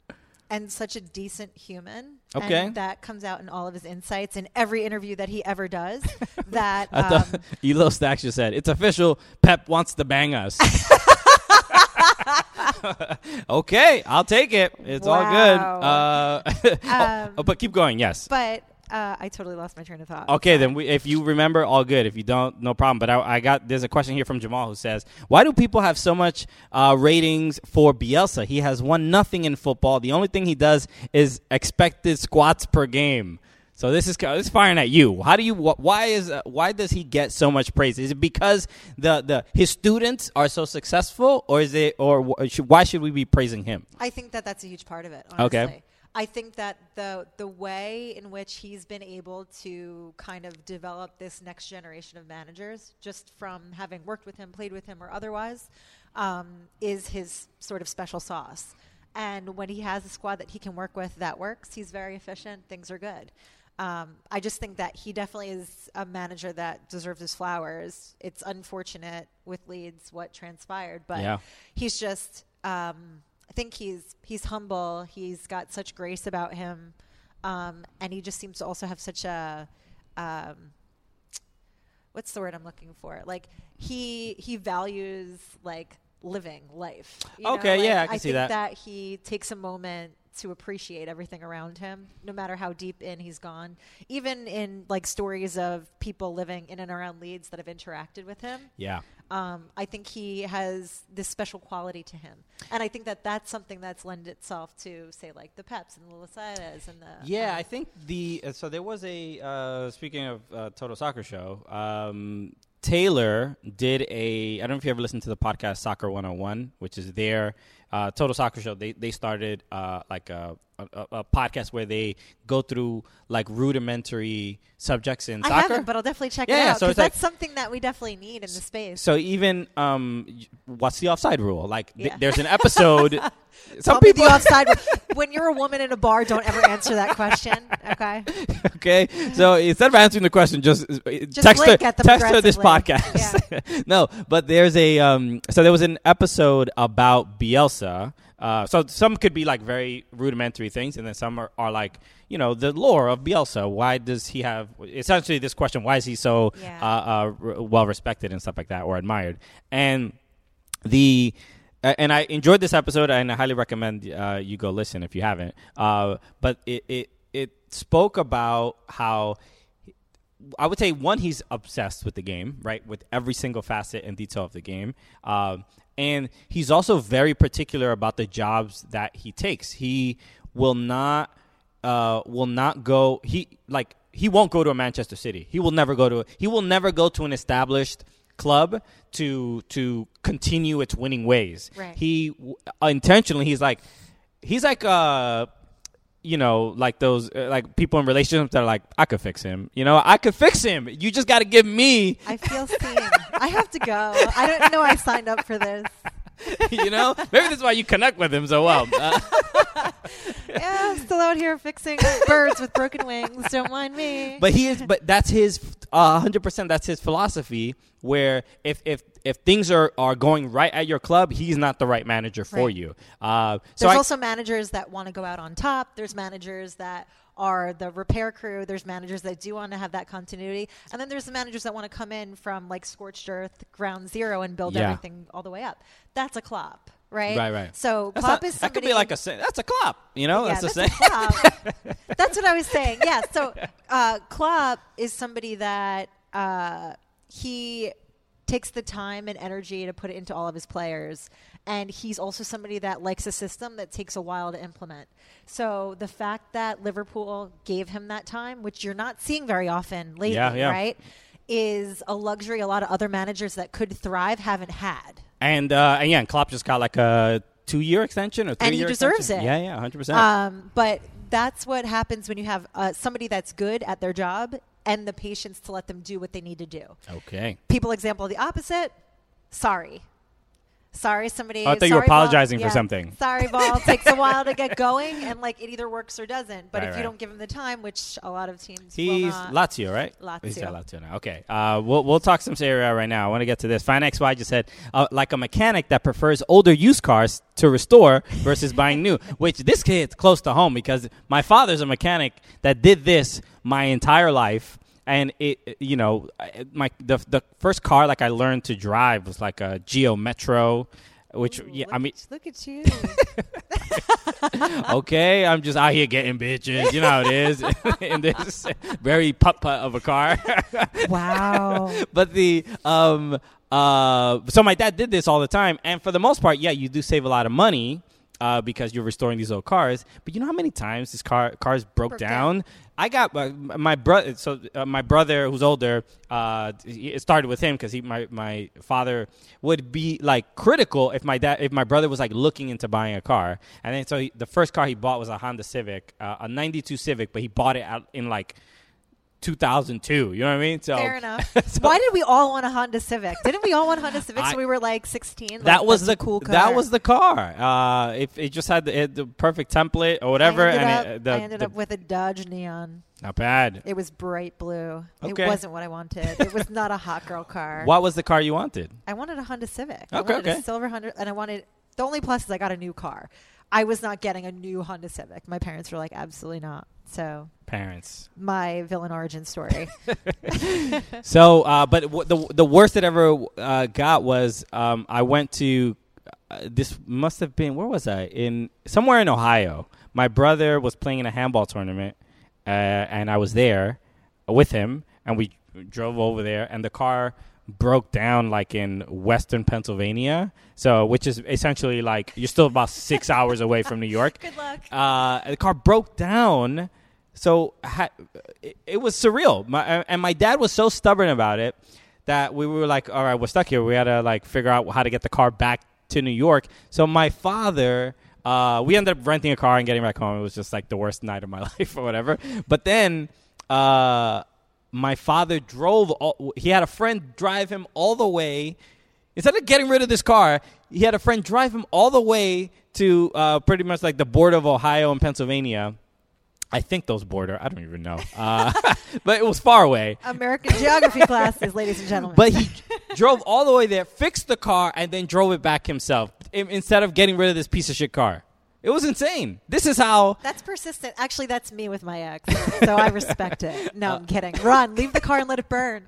and such a decent human. Okay. and that comes out in all of his insights in every interview that he ever does. that I um, thought Elo Stacks just said it's official. Pep wants to bang us. okay, I'll take it. It's all good. Wow. Uh, oh, but keep going. Yes. But uh, I totally lost my train of thought. Okay, then we, if you remember, all good. If you don't, no problem. But I, I got there's a question here from Jamal who says, "Why do people have so much uh, ratings for Bielsa? He has won nothing in football. The only thing he does is expected squats per game." So this is this is firing at you. How do you? wh- Why is uh, why does he get so much praise? Is it because the the his students are so successful, or is it or why should we be praising him? I think that that's a huge part of it. Honestly. Okay. I think that the the way in which he's been able to kind of develop this next generation of managers, just from having worked with him, played with him, or otherwise, um, is his sort of special sauce. And when he has a squad that he can work with that works, he's very efficient. Things are good. Um, I just think that he definitely is a manager that deserves his flowers. It's unfortunate with Leeds what transpired, but Yeah. he's just um, I think he's he's humble. He's got such grace about him, um, and he just seems to also have such a um, what's the word I'm looking for? Like he he values like living life. Okay, yeah, I can see think that. he takes a moment to appreciate everything around him, no matter how deep in he's gone. Even in like stories of people living in and around Leeds that have interacted with him, Yeah. Um, I think he has this special quality to him, and I think that that's something that's lend itself to, say, like the Peps and the Losaidas and the Yeah, um, I think the uh, so there was a uh, speaking of uh, Total Soccer Show. Um, Taylor did a. I don't know if you ever listened to the podcast Soccer 101, which is their uh, Total Soccer Show. They they started uh, like a, a, a podcast where they go through like rudimentary subjects in I soccer. haven't, but I'll definitely check Yeah, it yeah, out so it's like- that's something that we definitely need in the space. so even um, what's the offside rule? Like th- Yeah. there's an episode. some Tell people the offside. when you're a woman in a bar, don't ever answer that question. Okay. okay. So instead of answering the question, just, uh, text her, text her this podcast. no, but there's a um. So there was an episode about Bielsa. Uh, so some could be like very rudimentary things, and then some are, are like you know the lore of Bielsa. Why does he have essentially this question? Why is he so Yeah. uh, uh, well respected and stuff like that, or admired? And the uh, and I enjoyed this episode, and I highly recommend uh, you go listen if you haven't. Uh, but it, it it spoke about how I would say one, he's obsessed with the game, right, with every single facet and detail of the game, um, and he's also very particular about the jobs that he takes. He will not uh, will not go. He like he won't go to a Manchester City. He will never go to. He will never go to an established club to to continue its winning ways. Right. He intentionally. He's like he's like uh you know, like those, uh, like people in relationships that are like, I could fix him. You know, I could fix him. You just got to give me, I feel seen. I have to go. I don't know I signed up for this. you know, maybe that's why you connect with him so well. Uh, Yeah, I'm still out here fixing birds with broken wings. Don't mind me. but he is, but that's his, uh, hundred percent. That's his philosophy. Where if if if things are are going right at your club, he's not the right manager for Right. you. Uh, so There's I, also managers that want to go out on top. There's managers that are the repair crew. There's managers that do want to have that continuity. And then there's the managers that want to come in from like scorched earth, ground zero, and build Yeah. everything all the way up. That's a Klopp, right? Right, right. So that's Klopp not- is that could be like a sa- that's a clap. You know, yeah, that's that's a saying. a that's what I was saying. Yeah. So uh, Klopp is somebody that uh, he takes the time and energy to put it into all of his players. And he's also somebody that likes a system that takes a while to implement. So the fact that Liverpool gave him that time, which you're not seeing very often lately, Yeah, yeah. right, is a luxury a lot of other managers that could thrive haven't had. And uh, and yeah, and Klopp just got like a two year extension or three And he year deserves extension. it. Yeah, yeah, hundred percent. Um, but that's what happens when you have uh, somebody that's good at their job and the patience to let them do what they need to do. Okay. People example the opposite. Sorry. Sorry, somebody. I thought you were sorry, ball- apologizing for yeah, something. Sorry, ball takes a while to get going, and like it either works or doesn't. But Right, if right. you don't give him the time, which a lot of teams will He's not, Lazio, right? Lazio. He's at Lazio now. Okay. Uh, we'll we'll talk some Serie A right now. I want to get to this. Fine XY just said uh, like a mechanic that prefers older used cars to restore versus buying new, which this kid's close to home because my father's a mechanic that did this my entire life. And it, you know, my the the first car like I learned to drive was like a Geo Metro which Ooh, yeah, I mean, at- look at you. okay, I'm just out here getting bitches. You know how it is in this very putt putt of a car. wow. but the um uh so my dad did this all the time, and for the most part, yeah, you do save a lot of money. Uh, because you're restoring these old cars, but you know how many times these car cars broke, Broke down? down. I got uh, my brother. So uh, my brother, who's older, uh, it started with him because he my my father would be like critical if my dad if my brother was like looking into buying a car, and then so he, the first car he bought was a Honda Civic, uh, a '92 Civic, but he bought it out in like 2002. You know what I mean? So Fair enough. Why did we all want a Honda Civic? Didn't we all want Honda Civics when we were like 16? Like, that was the cool car. That was the car. Uh, if it just had the, it, the perfect template or whatever, I ended, and up, it, the, I ended the- up with a Dodge Neon. not bad. It was bright blue. Okay. It wasn't what I wanted. It was not a hot girl car. What was the car you wanted? I wanted a Honda Civic. I Okay, wanted okay. a silver Honda, and I wanted. The only plus is I got a new car. I was not getting a new Honda Civic. My parents were like, absolutely not. So Parents. my villain origin story. So, uh, but w- the the worst that ever uh, got was um, I went to uh, this must have been where was I in somewhere in Ohio. My brother was playing in a handball tournament, uh, and I was there with him, and we drove over there, and the car broke down like in western Pennsylvania, so which is essentially like you're still about six hours away from New York. Good luck. Uh, the car broke down, so ha- it, it was surreal. My and my dad was so stubborn about it that we were like, "All right, we're stuck here. We had to like figure out how to get the car back to New York." So my father, uh, we ended up renting a car and getting back home. It was just like the worst night of my life or whatever. But then. Uh, my father drove all, he had a friend drive him all the way. Instead of getting rid of this car he had a friend drive him all the way to uh, pretty much like the border of ohio and pennsylvania. I think those border i don't even know. Uh, but it was far away. American geography classes, ladies and gentlemen. but he drove all the way there fixed the car and then drove it back himself instead of getting rid of this piece of shit car it was insane this is how that's persistent. Actually, that's me with my ex. So I respect it. No, I'm kidding. Run, leave the car and let it burn.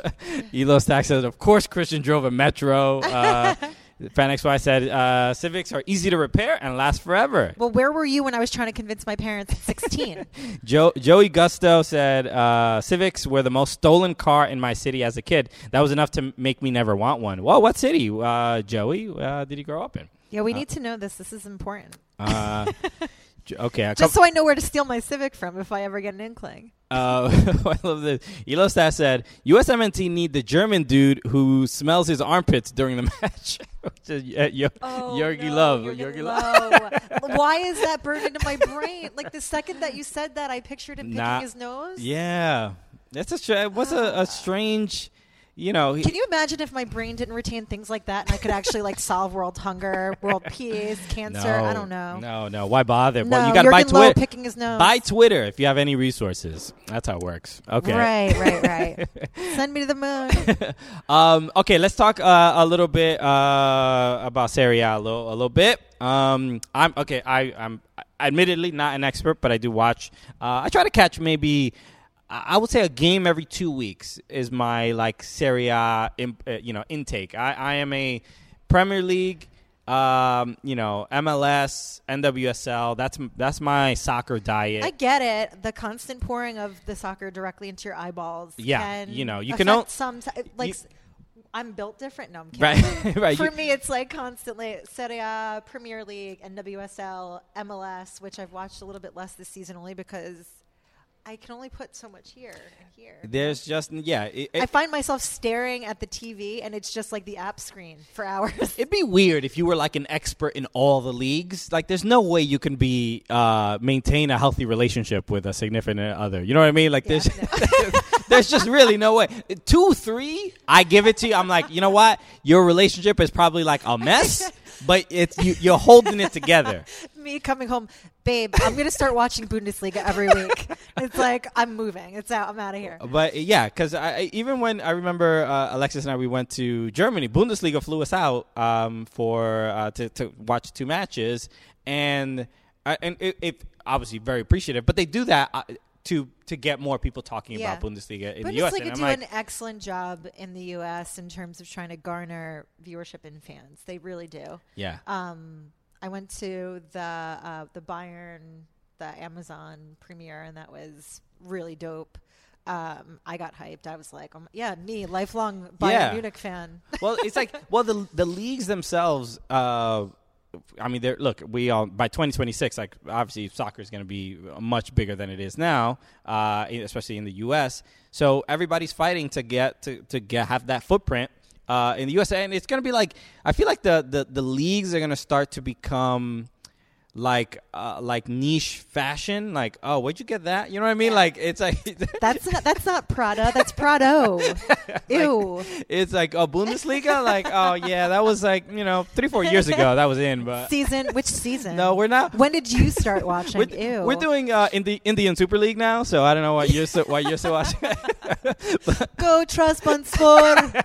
Elo Stack said, of course Christian drove a Metro. Uh, Fan XY said, uh, Civics are easy to repair and last forever. Well, where were you when I was trying to convince my parents at 16? Joe, Joey Gusto said, uh, Civics were the most stolen car in my city as a kid. That was enough to make me never want one. Well, what city, uh, Joey, uh, did he grow up in? yeah, we need to know this. This is important. Uh, okay, Just couple- so I know where to steal my Civic from if I ever get an inkling. Uh, I love this. Elostat said, USMNT need the German dude who smells his armpits during the match. Uh, Yo- Jogi Löw. Jogi Löw. Why is that burned into my brain? Like the second that you said that, I pictured him picking Nah. his nose. Yeah, that's a what's a, a strange, you know. he- Can you imagine if my brain didn't retain things like that and I could actually like solve world hunger, world peace, cancer? I don't know. No, no. Why bother? No, well, you got to buy Twitter. picking his nose. Buy Twitter if you have any resources. That's how it works. Okay. Right, right, right. Send me to the moon. Um, okay, let's talk uh, a little bit uh, about Serie A a little, a little bit. Um, I'm okay. I, I'm admittedly not an expert, but I do watch. Uh, I try to catch maybe. I would say a game every two weeks is my like Serie A, uh, you know, intake. I, I am a Premier League, um, you know, MLS, NWSL. That's that's my soccer diet. I get it. The constant pouring of the soccer directly into your eyeballs. Yeah, can you know, you can affect o- some like. you- I'm built different. No, I'm kidding. right, right. For you- me, it's like constantly Serie A, Premier League, NWSL, MLS, which I've watched a little bit less this season only because I can only put so much here and here. there's just yeah. It, I find myself staring at the TV and it's just like the app screen for hours. It'd be weird if you were like an expert in all the leagues. Like, there's no way you can be uh, maintain a healthy relationship with a significant other. You know what I mean? Like, Yeah, there's there's just really no way. Two, three, I give it to you. I'm like, you know what? Your relationship is probably like a mess, but it's you, you're holding it together. me coming home, babe, I'm going to start watching Bundesliga every week. It's like, I'm moving. It's out. I'm out of here. But yeah, because even when I remember uh, Alexis and I, we went to Germany. Bundesliga flew us out um, for uh, to to watch two matches, and uh, and it, it obviously very appreciative. But they do that. To to get more people talking Yeah. about Bundesliga in the U.S. Bundesliga do like, an excellent job in the U.S. in terms of trying to garner viewership and fans. They really do. yeah, Um, I went to the uh, the Bayern, the Amazon premiere, and that was really dope. Um, I got hyped. I was like, um, "Yeah, me, lifelong Bayern Yeah. Munich fan." well, it's like well the the leagues themselves. Uh, I mean, look. We all by 2026, like obviously, soccer is going to be much bigger than it is now, uh, especially in the U.S. So everybody's fighting to get to to get have that footprint uh, in the U.S. And it's going to be like I feel like the the, the leagues are going to start to become like uh, like niche fashion. Like, oh, where'd you get that? You know what I mean? Like it's like That's not that's not Prada. That's Prado. Ew. it's like oh Bundesliga. like oh yeah, that was like you know three four years ago that was in, but season? Which season? no, we're not. When did you start watching? We're, Ew. we're doing uh, in the Indian Super League now, so I don't know why you're so, why you're so watching. Go Trabzonspor.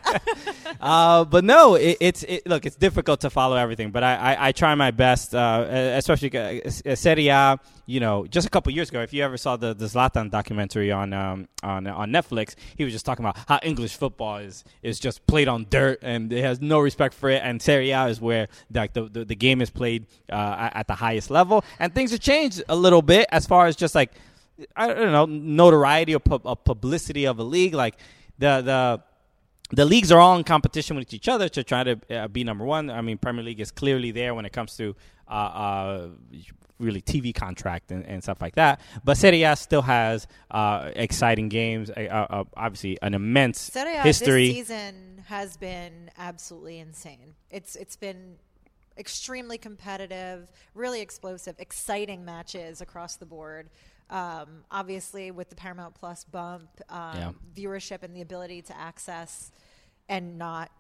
uh, but no, it, it's it, look, it's difficult to follow everything, but I, I, I try my best, uh, especially Serie A. You know, just a couple years ago, if you ever saw the the Zlatan documentary on um, on on Netflix, he was just talking about how English football is is just played on dirt and it has no respect for it, and Serie A is where like the, the the game is played uh, at, the highest level, and things have changed a little bit as far as just like I don't know notoriety or, or publicity of a league, like the the the leagues are all in competition with each other to try to uh, be number one. I mean, Premier League is clearly there when it comes to uh, uh, really TV contract and, and stuff like that. But Serie A still has uh, exciting games. Uh, uh, obviously, an immense Serie A history. this season has been absolutely insane. It's it's been extremely competitive, really explosive, exciting matches across the board. Um, obviously, with the Paramount Plus bump, um, Yeah. viewership and the ability to access and not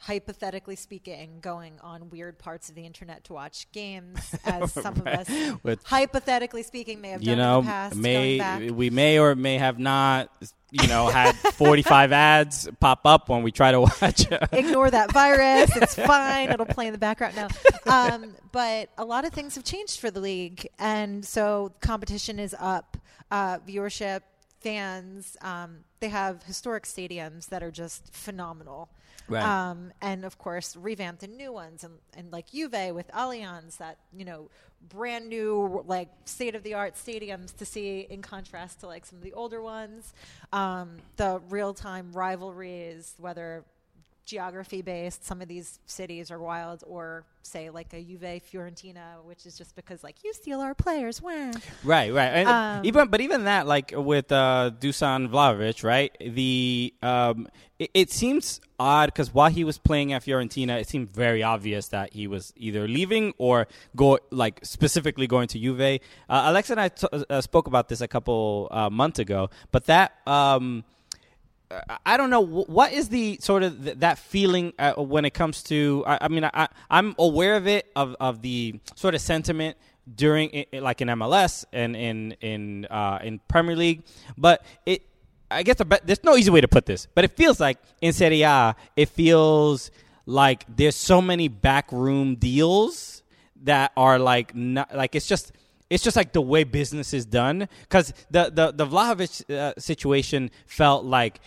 hypothetically speaking going on weird parts of the internet to watch games as some of us With- hypothetically speaking may have done you know, in the past may we may or may have not, you know, had 45 ads pop up when we try to watch. ignore that virus. It's fine. It'll play in the background now. Um, but a lot of things have changed for the league, and so competition is up. Uh, viewership, fans. Um, they have historic stadiums that are just phenomenal. Right. Um, and of course, revamped the new ones, and, and like Juve with Allianz, that you know, brand new like state of the art stadiums to see in contrast to like some of the older ones. Um, the real time rivalries, whether geography based, some of these cities are wild, or say like a Juve Fiorentina, which is just because like you steal our players. Wah. Right, right. And Um, even but even that, like with uh, Dusan Vlahovic, right? The um, it, it seems odd because while he was playing at Fiorentina, it seemed very obvious that he was either leaving or go like specifically going to Juve. Uh, Alexa and I t- uh, spoke about this a couple uh, months ago, but that. Um, I- don't know what is the sort of th- that feeling uh, when it comes to. I, I mean, I, I'm aware of it of, of the sort of sentiment during i- i- like in MLS and in in uh, in Premier League, but it. I guess the be- there's no easy way to put this, but it feels like in Serie A, it feels like there's so many backroom deals that are like not like it's just it's just like the way business is done because the the the Vlahovic uh, situation felt like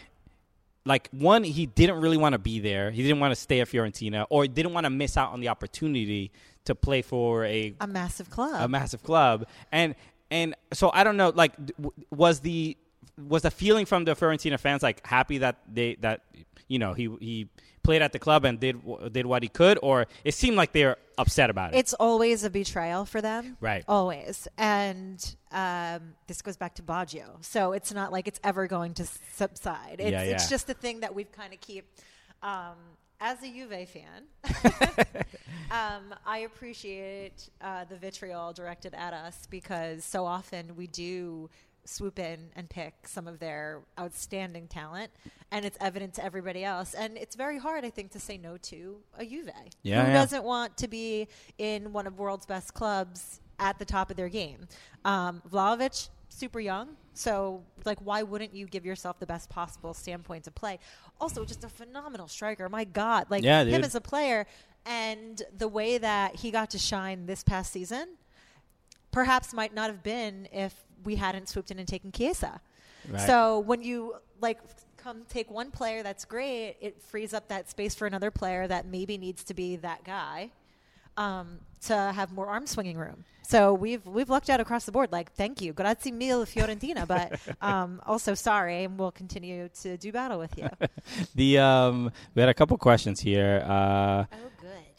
like one he didn't really want to be there he didn't want to stay at Fiorentina or didn't want to miss out on the opportunity to play for a A massive club. a massive club and and so I don't know like was the was the feeling from the Fiorentina fans like happy that they that you know he he played at the club and did did what he could or it seemed like they were upset about it It's always a betrayal for them. Right. Always. And um, this goes back to Baggio. So it's not like it's ever going to subside. It's, Yeah, it's just a thing that we've kind of keep. Um, as a Juve fan, um, I appreciate uh, the vitriol directed at us because so often we do swoop in and pick some of their outstanding talent, and it's evident to everybody else. And it's very hard, I think, to say no to a Juve. Yeah, Who yeah. doesn't want to be in one of world's best clubs at the top of their game? Um, Vlahovic, super young. So, like, why wouldn't you give yourself the best possible standpoint to play? Also, just a phenomenal striker. My God, like Yeah, him as a player, and the way that he got to shine this past season, perhaps might not have been if we hadn't swooped in and taken Chiesa. Right. So when you like come take one player that's great, it frees up that space for another player that maybe needs to be that guy um, to have more arm swinging room. So we've we've lucked out across the board. Like, thank you, grazie mille, Fiorentina. But um, also sorry, and we'll continue to do battle with you. The um, we had a couple questions here. Uh.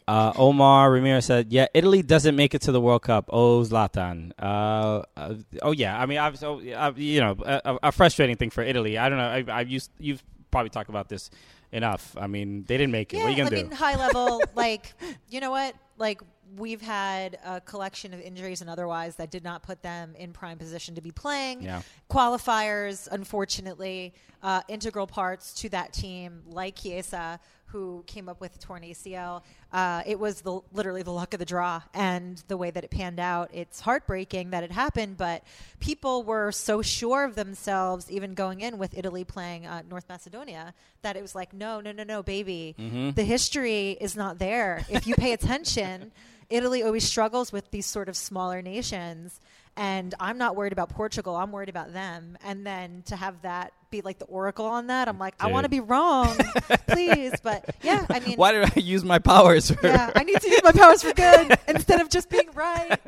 Uh, Omar Ramirez said, "Yeah, Italy doesn't make it to the World Cup. Oh, Zlatan. Uh, uh, oh yeah. I mean, I've, so, uh, you know, a, a frustrating thing for Italy. I don't know. I, I've used you've probably talked about this enough. I mean, they didn't make it. Yeah, what are you gonna mean, do? high level, like, you know what? Like, we've had a collection of injuries and otherwise that did not put them in prime position to be playing. Yeah. Qualifiers, unfortunately, uh, integral parts to that team, like Chiesa, who came up with torn ACL. Uh, it was the literally the luck of the draw, and the way that it panned out. It's heartbreaking that it happened, but people were so sure of themselves, even going in with Italy playing uh, North Macedonia, that it was like, no, no, no, no, baby, the history is not there. If you pay attention, Italy always struggles with these sort of smaller nations. And I'm not worried about Portugal. I'm worried about them. And then to have that be like the oracle on that, I'm like, I want to be wrong, please. But yeah, I mean, Why did I use my powers? For, yeah, I need to use my powers for good instead of just being right.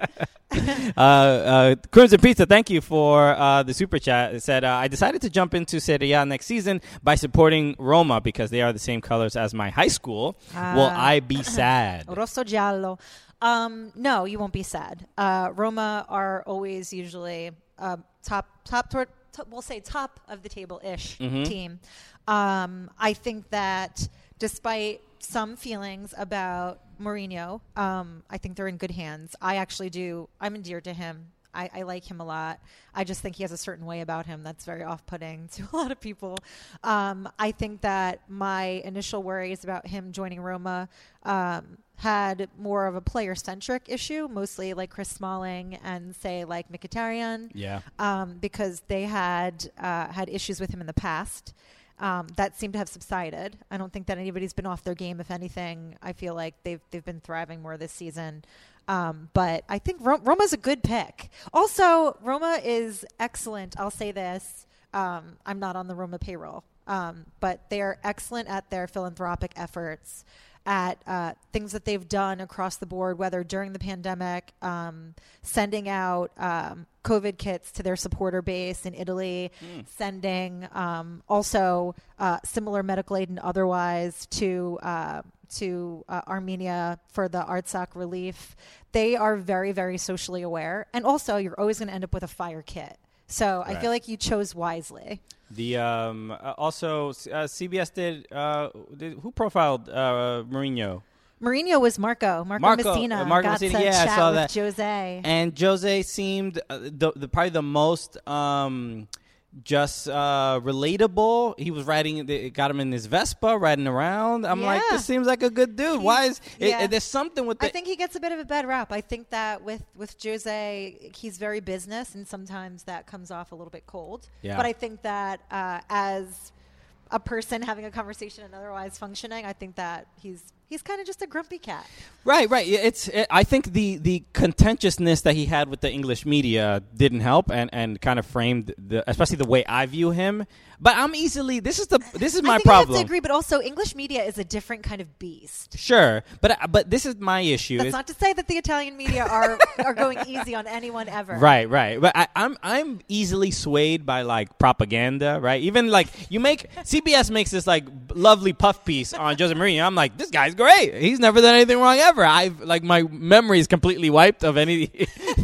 uh, uh, Crimson Pizza, thank you for uh, the super chat. It said, uh, I decided to jump into Serie A next season by supporting Roma because they are the same colors as my high school. Will Ah. I be sad? Rosso giallo. Um, no, you won't be sad. Uh, Roma are always usually uh, top top toward top, we'll say top of the table ish team. Um, I think that despite some feelings about Mourinho, um, I think they're in good hands. I actually do. I'm endeared to him. I, I like him a lot. I just think he has a certain way about him that's very off putting to a lot of people. Um, I think that my initial worries about him joining Roma um, had more of a player centric issue, mostly like Chris Smalling and say like Mkhitaryan Yeah. um, because they had uh, had issues with him in the past. Um, that seem to have subsided. I don't think that anybody's been off their game. If anything, I feel like they've they've been thriving more this season. Um, but I think Ro- Roma's a good pick. Also, Roma is excellent. I'll say this: um, I'm not on the Roma payroll, um, but they are excellent at their philanthropic efforts at uh, things that they've done across the board, whether during the pandemic, um, sending out um, COVID kits to their supporter base in Italy, sending um, also uh, similar medical aid and otherwise to uh, to uh, Armenia for the Artsakh relief. They are very, very socially aware, and also you're always going to end up with a fire kit. So I feel like you chose wisely. The um uh, also uh, CBS did uh did, who profiled uh Mourinho Mourinho was Marco, Marco, Marco- Messina. uh, Marco got Messina, to yeah, I saw with that. Jose. and Jose seemed uh, the, the probably the most um just uh relatable. He was riding it got him in his Vespa riding around. I'm like this seems like a good dude. Why is it, there's something with the I think he gets a bit of a bad rap. I think that with with Jose, he's very business, and sometimes that comes off a little bit cold. Yeah. But I think that uh, as a person having a conversation and otherwise functioning, I think that he's he's kind of just a grumpy cat. Right, right. It's. It, I think the the contentiousness that he had with the English media didn't help, and and kind of framed the, especially the way I view him. But I'm easily. This is the. This is my I think I problem. have to agree, but also English media is a different kind of beast. Sure, but but this is my issue. That's is- not to say that the Italian media are are going easy on anyone ever. Right, right. But I, I'm I'm easily swayed by like propaganda, right? Even like you make CBS makes this like lovely puff piece on Jose Mourinho. I'm like, this guy's great. He's never done anything wrong ever. I've like my memory is completely wiped of any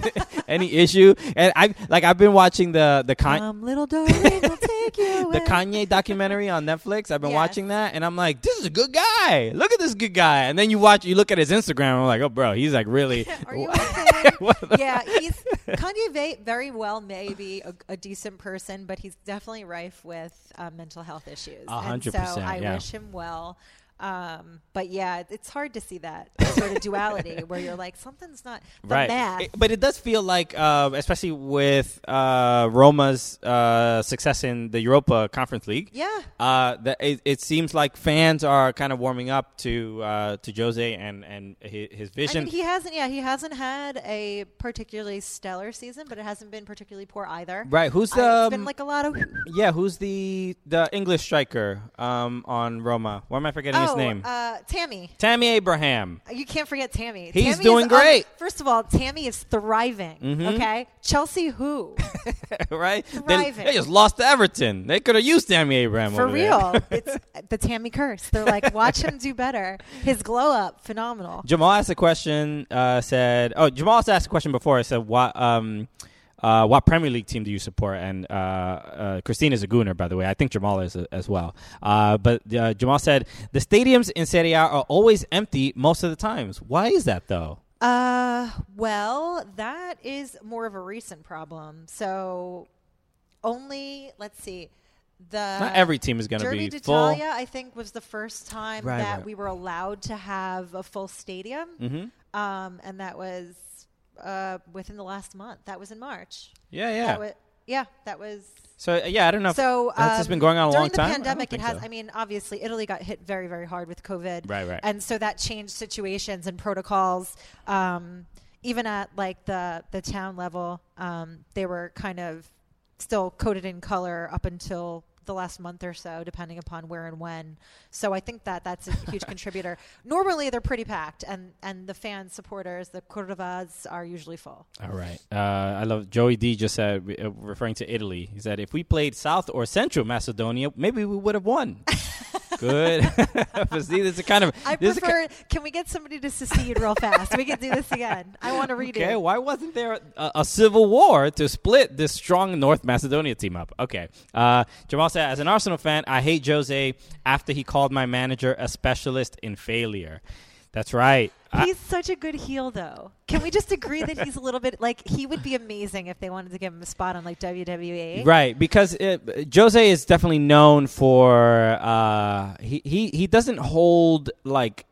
any issue, and I like I've been watching the the Kanye. Um, little darling, I'll take you. the. Kanye documentary on Netflix. I've been Yes. watching that, and I'm like, "This is a good guy. Look at this good guy." And then you watch, you look at his Instagram, and I'm like, "Oh, bro, he's like really." Are you okay? Yeah, he's Kanye very well may be a, a decent person, but he's definitely rife with uh, mental health issues. Hundred and so percent, I yeah. wish him well. Um, but yeah, it's hard to see that sort of duality where you're like something's not the right. math. It- but it does feel like, uh, especially with uh, Roma's uh, success in the Europa Conference League, yeah. uh, that it, it seems like fans are kind of warming up to uh, to Jose and and his, his I vision. mean, he hasn't. Yeah, he hasn't had a particularly stellar season, but it hasn't been particularly poor either. right? Who's I- the it's been like a lot of yeah? Who's the the English striker um, on Roma? Why am I forgetting his name? Uh, Tammy. Tammy Abraham. You can't forget Tammy. He's Tammy doing great. first of all, Tammy is thriving. Mhm. Okay, Chelsea, who right? They, Thriving. they just lost to Everton. They could have used Tammy Abraham for over there. real? it's the Tammy curse. They're like, watch him do better. His glow up, phenomenal. Jamal asked a question. Uh, said, "Oh, Jamal asked a question before. I said, what um, uh, what Premier League team do you support?" And uh, uh, Christine is a Gooner, by the way. I think Jamal is a, as well. Uh, but uh, Jamal said the stadiums in Serie A are always empty most of the times. Why is that though? Uh, well, that is more of a recent problem. So, only let's see, the Not every team is going to Derby be full. d'Italia, I think, was the first time Right, that right. we were allowed to have a full stadium, hmm um, and that was uh, within the last month. That was in March. Yeah, yeah. That wa- yeah, that was. so uh, yeah, I don't know. So that's just um, been going on a long time. I don't pandemic, it has. so. I mean, obviously, Italy got hit very, very hard with COVID, Right, right. and so that changed situations and protocols. Um, even at like the the town level, um, they were kind of still coded in color up until the last month or so, depending upon where and when. So I think that that's a huge contributor. Normally, they're pretty packed, and and the fans, supporters, the Cordovas, are usually full. All right. Uh, I love Joey D just said, uh, referring to Italy, he said, if we played South or Central Macedonia, maybe we would have won. Good. but see, this is kind of. I is ki- prefer. Can we get somebody to secede real fast? we can do this again. I want to redo. Okay, why wasn't there a, a civil war to split this strong North Macedonia team up? Okay. Uh, Jamal said, as an Arsenal fan, I hate Jose after he called my manager a specialist in failure. That's right. He's such a good heel, though. Can we just agree that he's a little bit like he would be amazing if they wanted to give him a spot on like WWE? Right, because it, Jose is definitely known for uh, he, he he doesn't hold like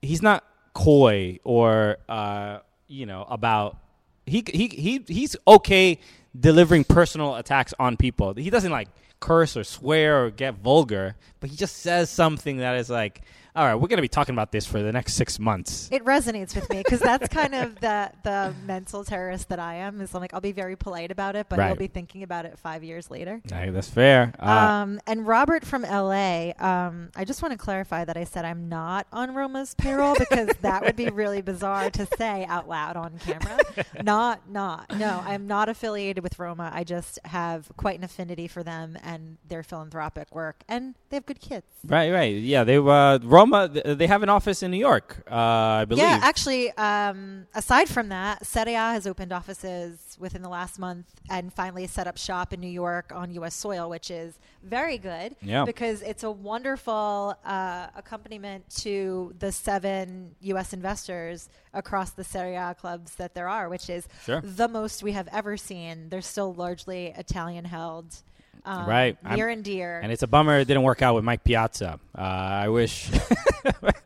he's not coy or uh, you know about he he he he's okay delivering personal attacks on people. He doesn't like curse or swear or get vulgar, but he just says something that is like, all right, we're gonna be talking about this for the next six months. It resonates with me because that's kind of the the mental terrorist that I am. Is I'm like I'll be very polite about it, but Right. you'll be thinking about it five years later. Hey, that's fair. Uh, um, and Robert from LA, um, I just want to clarify that I said I'm not on Roma's payroll because that would be really bizarre to say out loud on camera. not, not. No, I'm not affiliated with Roma. I just have quite an affinity for them and their philanthropic work, and they have good kids. right, right, yeah. They uh, Roma. Th- They have an office in New York, uh, I believe. Yeah, actually, um, aside from that, Serie A has opened offices within the last month and finally set up shop in New York on U.S. soil, which is very good Yeah. because it's a wonderful uh, accompaniment to the seven U.S. investors across the Serie A clubs that there are, which is Sure. the most we have ever seen. They're still largely Italian held. Um, Right. I'm- Near and dear. And it's a bummer it didn't work out with Mike Piazza. Uh, I wish.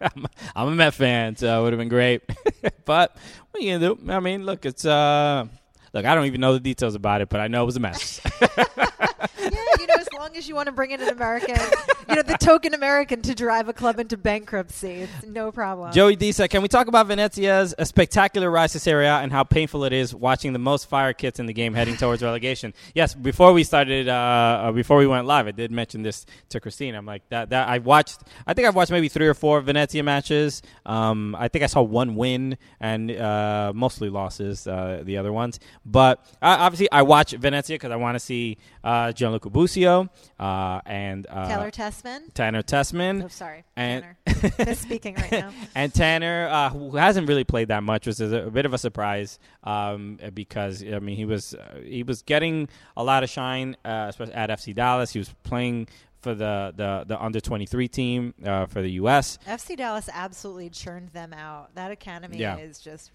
I'm, I'm a Met fan, so it would have been great. but what are you gonna do? I mean, look, it's uh, look. I don't even know the details about it, but I know it was a mess. yeah, you know, as long as you want to bring in an American, you know, the token American to drive a club into bankruptcy, it's no problem. Joey D said, "Can we talk about Venezia's a spectacular rise to Serie A and how painful it is watching the most fire kits in the game heading towards relegation?" Yes, before we started, uh, uh, before we went live, I did mention this to Christine. I'm like that. That I watched. I think I've watched maybe three or four Venezia matches. Um, I think I saw one win and uh, mostly losses. Uh, the other ones, but uh, obviously I watch Venezia because I want to see uh, Gianluca Busio uh, and uh, Taylor Tessmann. Tanner Tessmann Oh, sorry, and Tanner. Misspeaking right now. and Tanner, uh, who hasn't really played that much, was a, a bit of a surprise um, because I mean he was uh, he was getting a lot of shine, uh, especially at FC Dallas. He was playing for the the, the under twenty three team uh, for the U.S. FC Dallas absolutely churned them out. That academy Yeah. is just.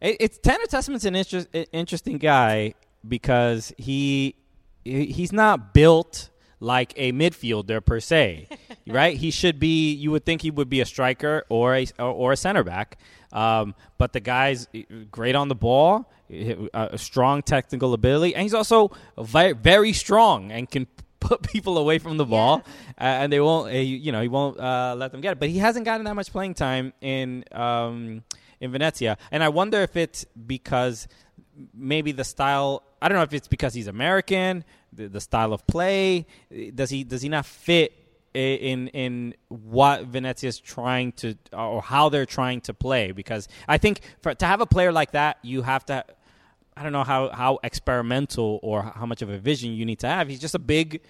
It, it's Tanner Tessmann's an inter- interesting guy because he he- he's not built like a midfielder per se. right? He should be. You would think he would be a striker or a or, or a center back. Um, but the guy's great on the ball, a strong technical ability, and he's also very, very strong and can put people away from the ball, yeah. uh, and they won't. Uh, you know, he won't uh, let them get it. But he hasn't gotten that much playing time in um, in Venezia, and I wonder if it's because maybe the style. I don't know if it's because he's American, the, the style of play. Does he does he not fit in in what Venezia is trying to or how they're trying to play? Because I think for to have a player like that, you have to I don't know how, how experimental or how much of a vision you need to have. He's just a big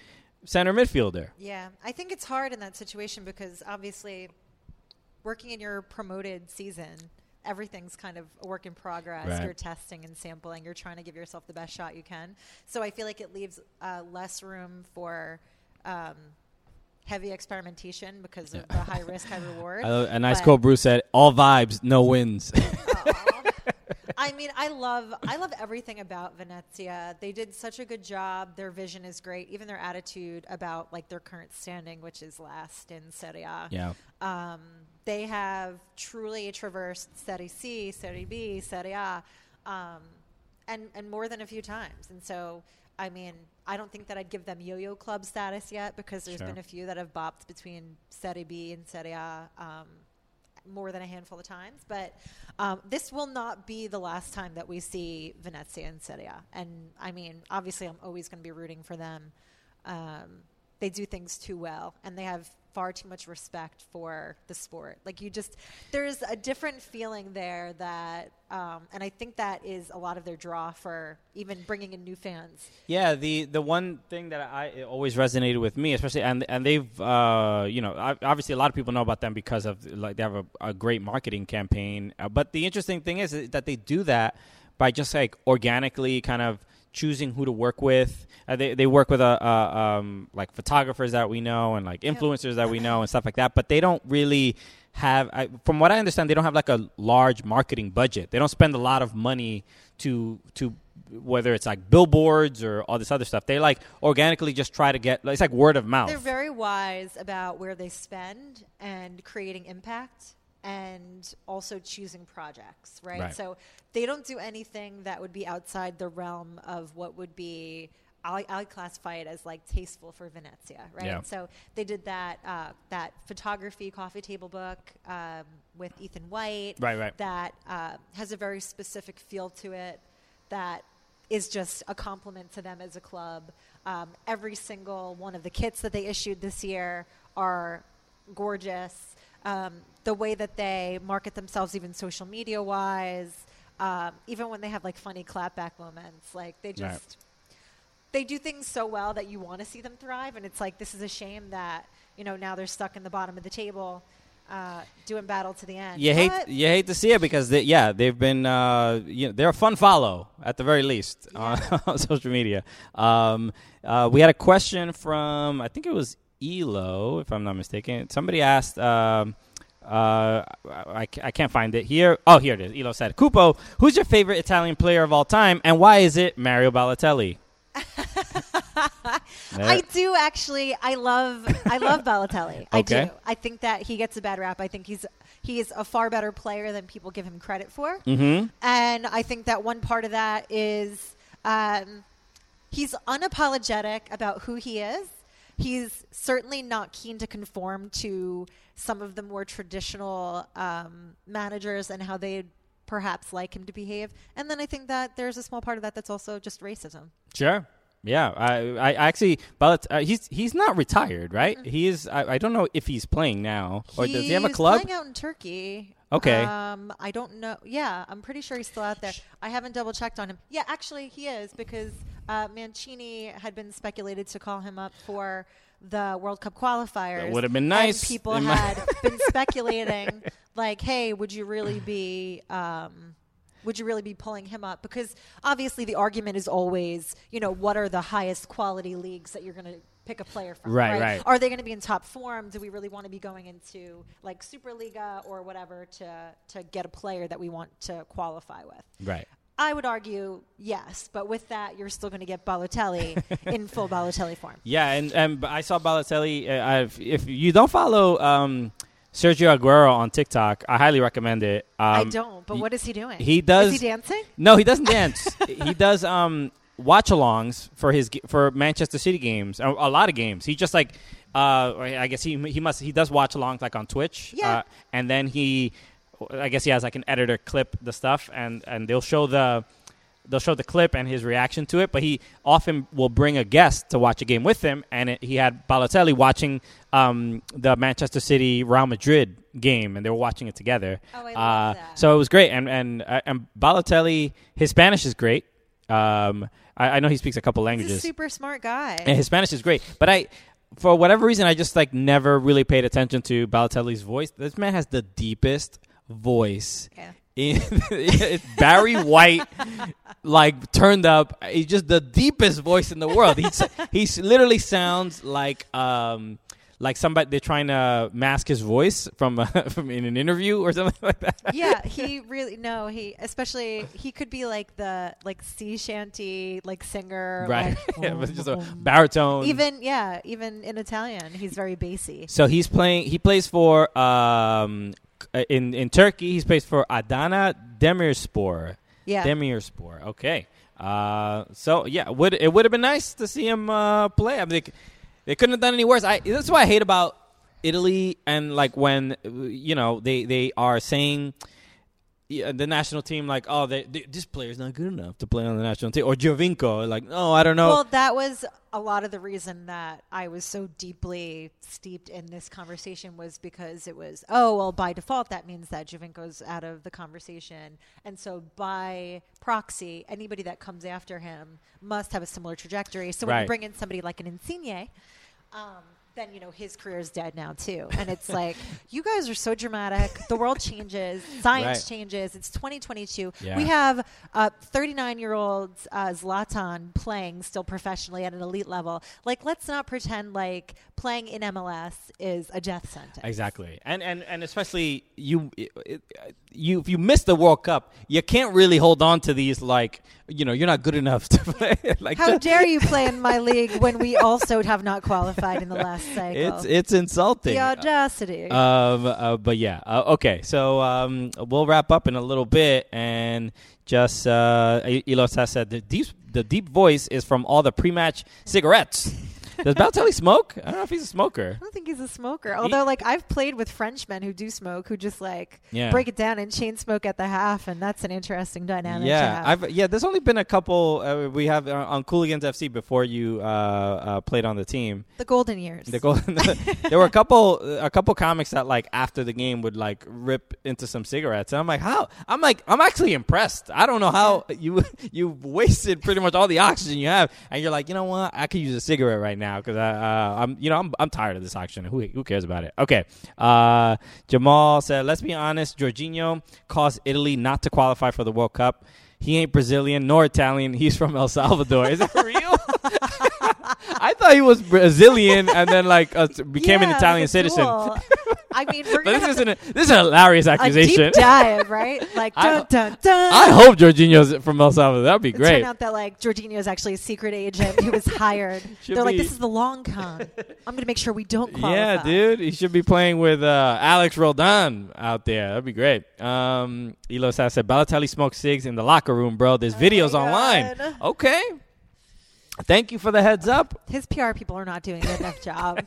center midfielder. Yeah, I think it's hard in that situation because obviously, working in your promoted season, everything's kind of a work in progress. Right. You're testing and sampling. You're trying to give yourself the best shot you can. So I feel like it leaves uh, less room for. Um, heavy experimentation because of the high risk, high reward. a nice quote Bruce said, "All vibes, no wins." I mean, I love I love everything about Venezia. They did such a good job. Their vision is great. Even their attitude about like their current standing, which is last in Serie A. Yeah. Um, they have truly traversed Serie C, Serie B, Serie A, um, and and more than a few times. And so, I mean, I don't think that I'd give them yo-yo club status yet because there's sure. been a few that have bopped between Serie B and Serie A. Um, more than a handful of times. But um, this will not be the last time that we see Venezia and Serie A. And I mean, obviously, I'm always going to be rooting for them. Um, they do things too well, and they have far too much respect for the sport. Like you just, there's a different feeling there that, um, and I think that is a lot of their draw for even bringing in new fans. Yeah, the the one thing that I always resonated with me, especially, and and they've, uh, you know, obviously a lot of people know about them because of like they have a, a great marketing campaign. Uh, but the interesting thing is that they do that by just like organically kind of choosing who to work with. Uh, they they work with a uh, uh, um, like photographers that we know and like influencers that we know and stuff like that. But they don't really have, I, from what I understand, they don't have like a large marketing budget. They don't spend a lot of money to to whether it's like billboards or all this other stuff. They like organically just try to get. It's like word of mouth. They're very wise about where they spend and creating impact and also choosing projects, right? right? So they don't do anything that would be outside the realm of what would be. I, I classify it as like tasteful for Venezia, right? Yeah. So they did that uh, that photography coffee table book um, with Ethan White, right? Right. That uh, has a very specific feel to it. That is just a compliment to them as a club. Um, every single one of the kits that they issued this year are gorgeous um, the way that they market themselves, even social media wise, um, even when they have like funny clapback moments, like they just. Right. They do things so well that you want to see them thrive, and it's like this is a shame that you know now they're stuck in the bottom of the table, uh, doing battle to the end. You hate you hate to see it because they, yeah they've been uh, you know, they're a fun follow at the very least yeah. on, on, social media. Um, uh, we had a question from I think it was Elo if I'm not mistaken. Somebody asked. Um, uh, I, I can't find it here. Oh, here it is. Elo said, Cupo, who's your favorite Italian player of all time, and why is it Mario Balotelli? I do actually. I love. I love Balotelli. I do. I think that he gets a bad rap. I think he's he's a far better player than people give him credit for. Mm-hmm. And I think that one part of that is um, he's unapologetic about who he is. He's certainly not keen to conform to some of the more traditional um, managers and how they perhaps like him to behave. And then I think that there's a small part of that that's also just racism. Sure. Yeah, I, I actually, but uh, he's he's not retired, right? Mm-hmm. He is. I, I, don't know if he's playing now, or does he have a club? Playing out in Turkey. Okay. Um, I don't know. Yeah, I'm pretty sure he's still out there. I haven't double checked on him. Yeah, actually, he is because uh, Mancini had been speculated to call him up for the World Cup qualifiers. That would have been nice. People had been speculating, like, "Hey, would you really be?" Um, would you really be pulling him up? Because obviously the argument is always, you know, what are the highest quality leagues that you're going to pick a player from? Right, right. right. Are they going to be in top form? Do we really want to be going into like Superliga or whatever to to get a player that we want to qualify with? Right. I would argue yes, but with that, you're still going to get Balotelli in full Balotelli form. Yeah, and, and I saw Balotelli. Uh, I've, if you don't follow um, Sergio Aguero on TikTok, I highly recommend it. Um, I don't, but he- what is he doing? he does- Is he dancing? No, he doesn't dance. he does um, watch-alongs for his for Manchester City games, a, a lot of games. He just like uh, I guess he he must he does watch-alongs like on Twitch. Yeah. Uh, and then he, I guess he has like an editor clip the stuff, and and they'll show the. They'll show the clip and his reaction to it, but he often will bring a guest to watch a game with him. And it, he had Balotelli watching um, the Manchester City Real Madrid game, and they were watching it together. Oh, I love uh, that. So it was great, and and uh, and Balotelli, his Spanish is great. Um, I, I know he speaks a couple He's a languages, super smart guy. and his Spanish is great. But I, for whatever reason, I just like never really paid attention to Balotelli's voice. This man has the deepest voice. Yeah. In, it's Barry White, like turned up. He's just the deepest voice in the world. He's he's literally sounds like um like somebody they're trying to mask his voice from uh, from in an interview or something like that. yeah, he really no, he especially he could be like the like sea shanty like singer, right? like, Yeah, just a baritone. even yeah, even in Italian, he's very bassy. so he's playing. He plays for um in in Turkey. He's plays for Adana Demirspor. Yeah, Demirspor. Okay. Uh, so yeah, would it would have been nice to see him uh, play? I mean, they, they couldn't have done any worse. I that's what I hate about Italy and like when uh, you know they they are saying. Yeah, the national team, like, oh, they, they, this player's not good enough to play on the national team, or Giovinco, like, oh, I don't know. Well, that was a lot of the reason that I was so deeply steeped in this conversation was because it was, oh, well, by default, that means that Giovinco's out of the conversation. And so by proxy, anybody that comes after him must have a similar trajectory. So when Right. you bring in somebody like an Insigne, um, then you know his career is dead now too, and it's like you guys are so dramatic. The world changes, science Right. changes. It's 2022. Yeah. We have a 39 year old uh, Zlatan playing still professionally at an elite level. Like, let's not pretend like playing in MLS is a death sentence. Exactly, and and and especially you, it, it- you if you miss the World Cup, you can't really hold on to these like you know you're not good enough to play. like How dare you play in my league when we also have not qualified in the last cycle? it's it's insulting. the audacity. Um, uh, but yeah, uh, okay. So um, we'll wrap up in a little bit, and just uh, Elos has said the deep the deep voice is from all the pre-match cigarettes. Does Balotelli smoke? I don't know if he's a smoker. I don't think he's a smoker. Although, like, I've played with Frenchmen who do smoke, who just like Yeah. break it down and chain smoke at the half, and that's an interesting dynamic. Yeah. I've yeah. There's only been a couple. Uh, we have uh, on Cooligans FC before you uh, uh, played on the team. the golden years. The goal, there were a couple a couple comics that like after the game would like rip into some cigarettes, and I'm like, how? I'm like, I'm actually impressed. I don't know how you you wasted pretty much all the oxygen you have, and you're like, you know what? I could use a cigarette right now because I uh, I'm you know I'm I'm tired of this auction. Who who cares about it? Okay. Uh, Jamal said, let's be honest, Jorginho caused Italy not to qualify for the World Cup. He ain't Brazilian nor Italian. He's from El Salvador. Is that real? I thought he was Brazilian and then like uh, became an Italian citizen. I mean, we're But this isn't a, this is a hilarious a accusation. deep dive, right? Like, I- dun dun dun. I hope Jorginho's from El Salvador. That'd be It great. turned out that like Jorginho is actually a secret agent who was hired. They're like, this is the long con. I'm going to make sure we don't qualify. Yeah, dude, he should be playing with uh, Alex Roldan out there. That'd be great. Um, Elos said Balotelli smokes cigs in the locker room, bro. There's videos Oh my online. Okay. Thank you for the heads up. His PR people are not doing a good enough job.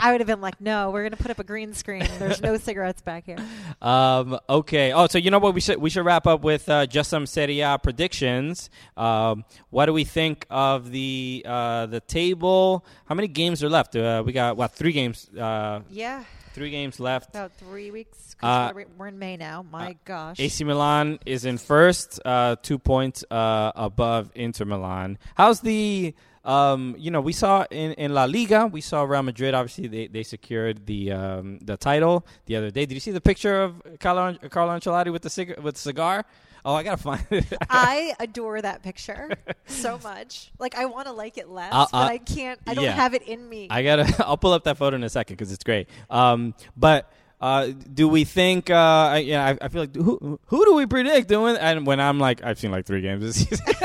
I would have been like, no, we're going to put up a green screen. There's no cigarettes back here. Um, okay. Oh, so you know what? We should we should wrap up with uh, just some Serie A predictions. Um, what do we think of the uh, the table? How many games are left? Uh, we got what three games? Uh, Yeah, three games left. about three weeks. Uh, we're, in May now. My gosh. AC Milan is in first, uh, two points uh, above Inter Milan. How's the? Um, you know, we saw in, in La Liga, we saw Real Madrid. Obviously, they, they secured the um, the title the other day. Did you see the picture of Carlo, Carlo Ancelotti with the cig- with the cigar? Oh, I gotta find it. I adore that picture so much. Like I want to like it less, I'll- but I'll- I can't. I don't yeah. have it in me. I gotta. I'll pull up that photo in a second because it's great. Um, but Uh, do we think? Uh, I- yeah, I, I feel like who who do we predict doing? And when I'm like, I've seen like three games this season.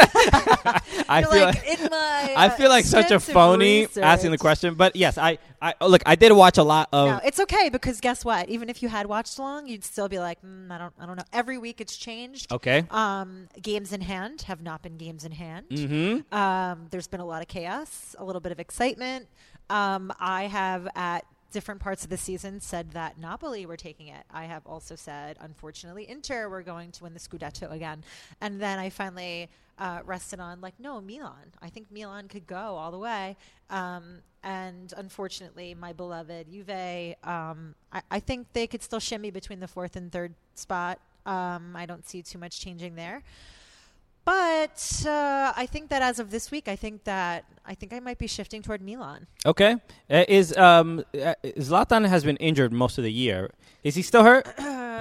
I You're feel like, like. in my, I uh, feel like such a phony asking the question, but yes, I, I oh, look. I did watch a lot of. No, it's okay because guess what? Even if you had watched along, you'd still be like, mm, I don't, I don't know. Every week it's changed. okay. Um, games in hand have not been games in hand. Mm-hmm. Um, there's been a lot of chaos, a little bit of excitement. Um, I have at different parts of the season said that Napoli were taking it. I have also said, unfortunately, Inter were going to win the Scudetto again. And then I finally uh, rested on like, no, Milan. I think Milan could go all the way. Um, and unfortunately, my beloved Juve, um, I, I think they could still shimmy between the fourth and third spot. Um, I don't see too much changing there. But uh, I think that as of this week, I think that I think I might be shifting toward Milan. Okay. Uh, is um uh, Zlatan has been injured most of the year. Is he still hurt?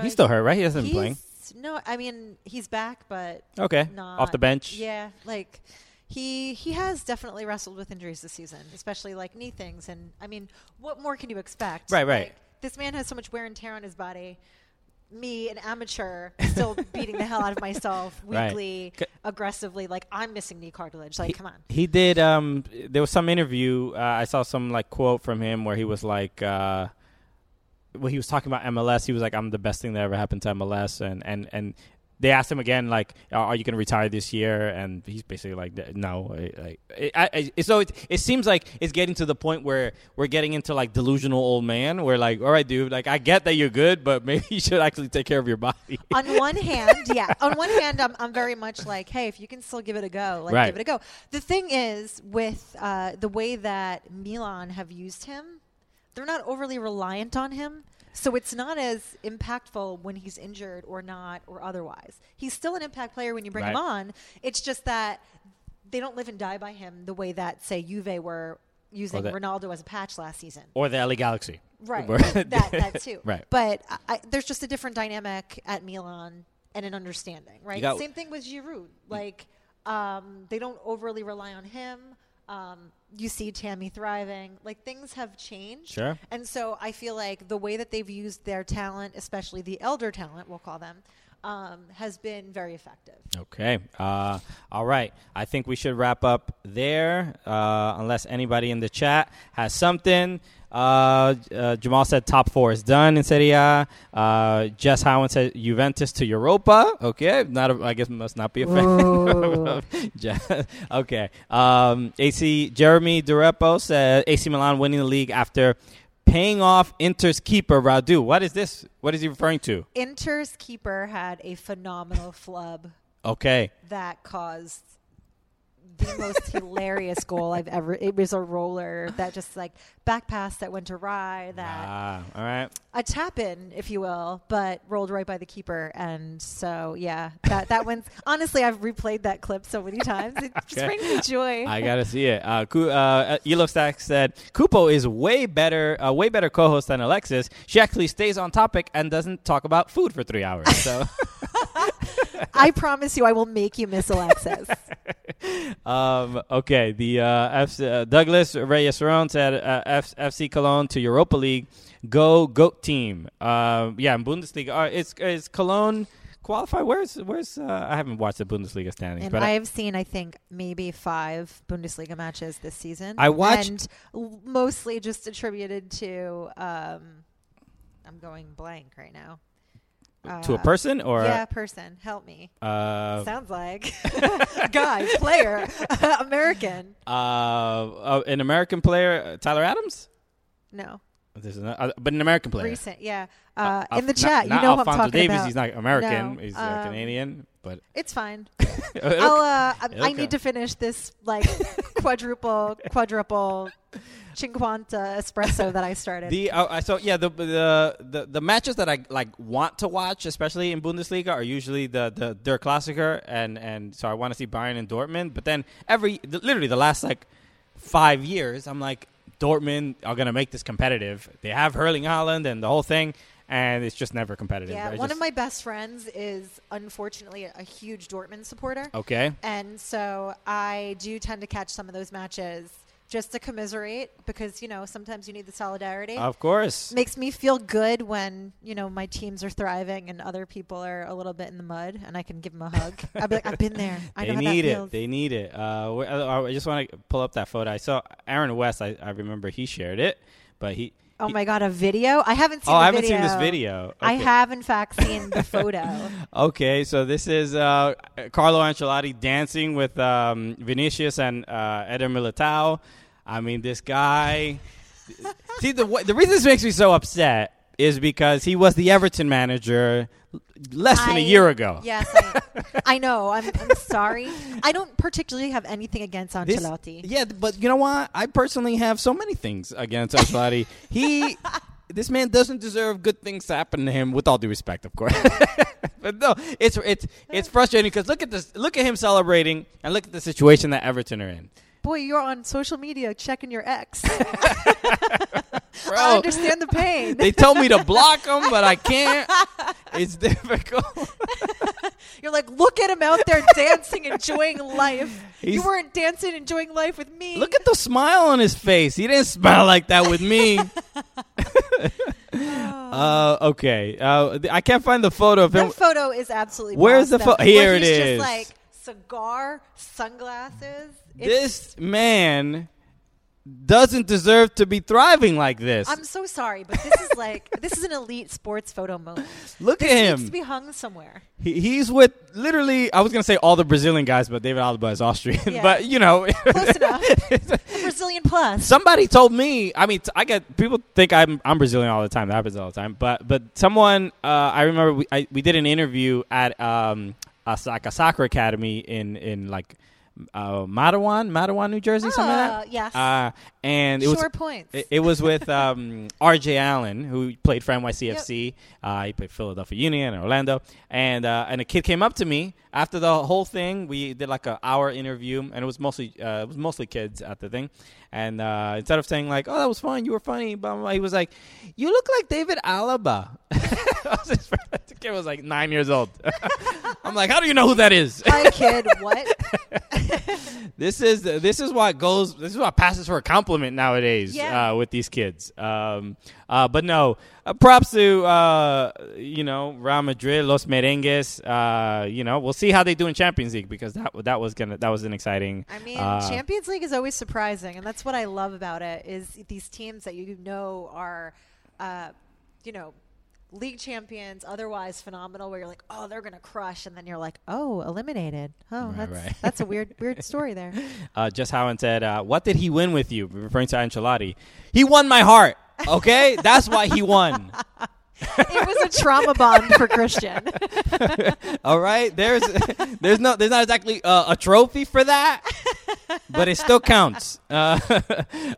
He's still hurt, right? He hasn't been playing. No, I mean he's back, but Okay. not Off the bench. Yeah, like he he has definitely wrestled with injuries this season, especially like knee things. And I mean, what more can you expect? Right, right. Like, this man has so much wear and tear on his body. Me, an amateur, still beating the hell out of myself Right. weekly, C- aggressively. Like I'm missing knee cartilage. Like, come on. He did. Um, there was some interview. Uh, I saw some like quote from him where he was like, uh, when he was talking about MLS, he was like, "I'm the best thing that ever happened to MLS," and and and they asked him again, like, "Are you going to retire this year?" And he's basically like, "No." I, I, I, so it it seems like it's getting to the point where we're getting into like delusional old man. Where like, all right, dude, like I get that you're good, but maybe you should actually take care of your body. on one hand, yeah. On one hand, I'm, I'm very much like, hey, if you can still give it a go, like Right. give it a go. The thing is, with uh, the way that Milan have used him, they're not overly reliant on him. So it's not as impactful when he's injured or not or otherwise. He's still an impact player when you bring him on. It's just that they don't live and die by him the way that, say, Juve were using that- Ronaldo as a patch last season. or the LA Galaxy. Right. Where- that that too. Right. But I, I, there's just a different dynamic at Milan and an understanding. Right. got- Same thing with Giroud. Like um, they don't overly rely on him. Um, you see Tammy thriving. Like things have changed. Sure. And so I feel like the way that they've used their talent, especially the elder talent, we'll call them, um, has been very effective. Okay. Uh, all right. I think we should wrap up there, uh, unless anybody in the chat has something. Uh, uh, Jamal said top four is done in Serie A. Uh, Jess Howen said Juventus to Europa. Okay, not a, I guess must not be a fan. Okay. Um, AC Jeremy Durepo said AC Milan winning the league after paying off Inter's keeper Radu. What is this? What is he referring to? Inter's keeper had a phenomenal flub Okay. that caused the most hilarious goal I've ever. It was a roller that just like back pass that went awry, that Ah, all right. a tap in, if you will, but rolled right by the keeper. And so, yeah, that that one's honestly, I've replayed that clip so many times. It just brings me joy. I gotta see it. Uh, Ku- uh, Elo Stack said Cupo is way better, a way better co-host than Alexis. She actually stays on topic and doesn't talk about food for three hours. So, I promise you, I will make you miss Alexis. um, okay. The uh, F- uh, Douglas Reyes Ron said uh, F- FC Cologne to Europa League. Go goat team. Uh, yeah, in Bundesliga. Uh, is is Cologne qualified? Where's where's? Uh, I haven't watched the Bundesliga standings, And but I have seen, I think, maybe five Bundesliga matches this season. I watched- and mostly just attributed to. Um, I'm going blank right now. To a Uh, person or yeah, person. Help me. uh, Sounds like guy, player, American. uh, uh, an American player, uh, Tyler Adams. No, not, uh, but an American player. recent. Yeah, uh, Uh, in the chat, not you know what I'm Alfonso talking Davies. about. He's not American. No, He's uh, um, Canadian. But It's fine. I'll. Uh, I, I need to finish this like quadruple, quadruple, cinquanta espresso that I started. the uh, I- so yeah the, the the the matches that I like want to watch, especially in Bundesliga, are usually the the Der Klassiker, and and so I want to see Bayern and Dortmund. But then every literally the last like five years, I'm like Dortmund are gonna make this competitive. They have Erling Haaland and the whole thing. And it's just never competitive. yeah, I one of my best friends is unfortunately a huge Dortmund supporter. okay. And so I do tend to catch some of those matches just to commiserate because you know sometimes you need the solidarity. Of course. Makes me feel good when you know my teams are thriving and other people are a little bit in the mud, and I can give them a hug. I'll be like, I've been there. I they need it. feels. They need it. Uh, uh, I just want to pull up that photo. I saw Aaron West. I, I remember he shared it, but he. Oh my god, a video! I haven't seen. The video. Oh, I haven't video. seen this video. I have in fact seen the photo. Okay, so this is uh, Carlo Ancelotti dancing with um, Vinicius and uh, Eder Militao. I mean, this guy. See, the the reason this makes me so upset is because he was the Everton manager less than a year ago. Yes, I, I know. I'm, I'm sorry. I don't particularly have anything against This- Ancelotti. yeah, but you know what? I personally have so many things against Ancelotti. he, this man doesn't deserve good things to happen to him. With all due respect, of course. but no, it's it's it's frustrating because look at this. Look at him celebrating, and look at the situation that Everton are in. Boy, you're on social media checking your ex. Bro, I understand the pain. they told me to block him, but I can't. It's difficult. You're like, look at him out there dancing, enjoying life. He's- you weren't dancing, enjoying life with me. Look at the smile on his face. He didn't smile like that with me. uh, okay. Uh, th- I can't find the photo of him. that photo is absolutely. Where's the pho- though. Here it is. Just like cigar, sunglasses. It's- This man doesn't deserve to be thriving like this. I'm so sorry, but this is like this is an elite sports photo moment. Look This at him. needs to be hung somewhere. He, he's with literally, I was going to say all the Brazilian guys, but David Alaba is Austrian. Yeah. But, you know. Close enough. Brazilian plus. Somebody told me. I mean, I get people think I'm I'm Brazilian all the time. That happens all the time. But but someone uh, I remember we I, we did an interview at um a, like a soccer academy in in like uh, Matawan, Matawan, New Jersey, something like that. yes. Uh, and it was points. it, it was with um, R.J. Allen, who played for NYCFC. Uh, he played Philadelphia Union and Orlando. And uh, and a kid came up to me after the whole thing. We did like an hour interview, and it was mostly uh, it was mostly kids at the thing. And uh, instead of saying like, "Oh, that was fun, you were funny," blah, blah, blah, he was like, "You look like David Alaba." The kid was like nine years old. I'm like, "How do you know who that is?" Hi, kid. What? This is this is what goes. This is what passes for a compliment nowadays Yeah. uh, with these kids. Um, uh, but no, uh, props to uh, you know Real Madrid, Los Merengues. Uh, you know, we'll see how they do in Champions League because that that was gonna that was an exciting. I mean, uh, Champions League is always surprising, and that's what I love about it. Is these teams that you know are, uh, you know, league champions, otherwise phenomenal. Where you're like, oh, they're gonna crush, and then you're like, oh, eliminated. Oh, Right, that's right. that's a weird weird story there. Uh, Just Howen said, uh, "What did he win with you?" Referring to Ancelotti. He won my heart. Okay, that's why he won. it was a trauma bond for Christian. All right, there's there's no there's not exactly uh, a trophy for that, but it still counts. Uh,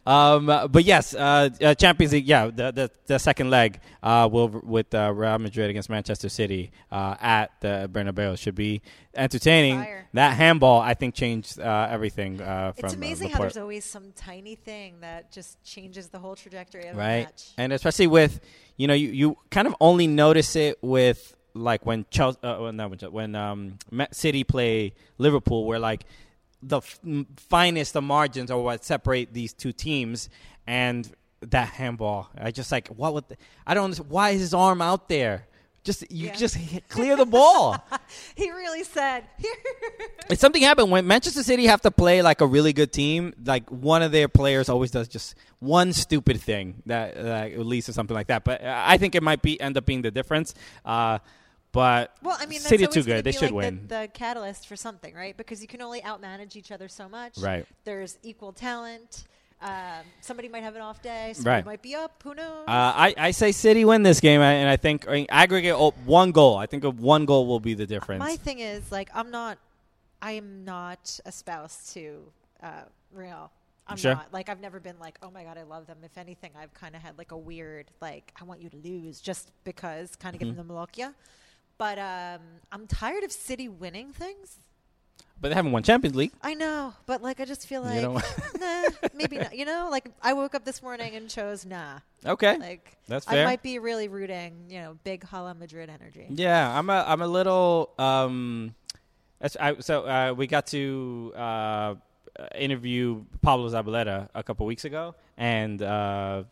um, but yes, uh, uh, Champions League. Yeah, the the, the second leg uh, will with uh, Real Madrid against Manchester City uh, at the Bernabeu should be entertaining. Fire. That handball, I think, changed uh, everything. Uh, from it's uh, amazing how there's always some tiny thing that just changes the whole trajectory of a right? match. And especially with you know you, you kind of only notice it with like when Chelsea, uh, well, not when Chelsea, when um, City play Liverpool, where like the f- finest of margins are what separate these two teams, and that handball. I just like what would the, I don't understand why is his arm out there. Just you Yeah. just hit, clear the ball. he really said, If something happened when Manchester City have to play like a really good team, like one of their players always does just one stupid thing that, that leads to something like that. But uh, I think it might be end up being the difference. Uh, but Well, I mean, that's City too good; they should like win. The, the catalyst for something, right? Because you can only outmanage each other so much. Right. There's equal talent. Um, somebody might have an off day. Somebody Right. might be up. Who knows? Uh, I, I say City win this game, and I think I mean, aggregate oh, one goal. I think of one goal will be the difference. My thing is, like, I'm not. I am not a spouse to uh, Real. I'm Sure. not. Like, I've never been like, oh my god, I love them. If anything, I've kind of had like a weird, like, I want you to lose just because, kind of Mm-hmm. giving them Lokia. But um, I'm tired of City winning things. But they haven't won Champions League. I know, but like I just feel like don't nah, maybe not. You know, like I woke up this morning and chose nah. Okay, Like That's fair. I fair. might be really rooting, you know, big Hala Madrid energy. Yeah, I'm a I'm a little um that's- I, so uh, we got to uh, uh, interview Pablo Zabaleta a couple weeks ago, and uh,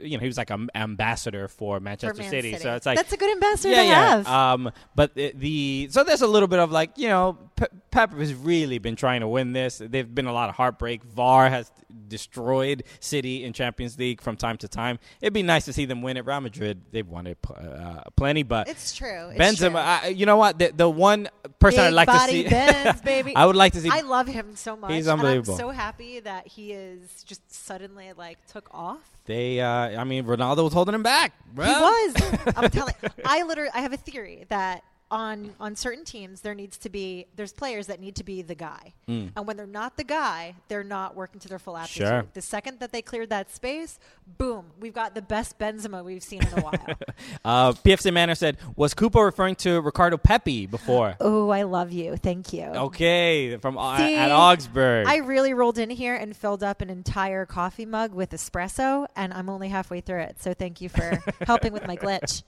you know he was like an ambassador for Manchester For Man City. City. So it's like That's a good ambassador yeah, to yeah. have. Um, but the, the so there's a little bit of like you know Pe- Pep has really been trying to win this. There've been a lot of heartbreak. VAR has destroyed City in Champions League from time to time. It'd be nice to see them win it. Real Madrid they've won it uh, plenty, but it's true. It's Benzema. true. I, you know what? The, the one person I'd like to see. Benz, baby. I would like to see. I love him so much. He's unbelievable. I'm so happy that he is just suddenly like took off. they. Uh, I mean, Ronaldo was holding him back. He was. I'm telling. I literally. I have a theory that on on certain teams there needs to be there's players that need to be the guy, and when they're not the guy, they're not working to their full aptitude. Sure. The second that they cleared that space, boom, we've got the best Benzema we've seen in a while. Uh, PFC Manor said, "Was Cooper referring to Ricardo Pepi before?" oh, I love you. Thank you. Okay, from uh, See, at Augsburg. I really rolled in here and filled up an entire coffee mug with espresso, and I'm only halfway through it. So thank you for helping with my glitch.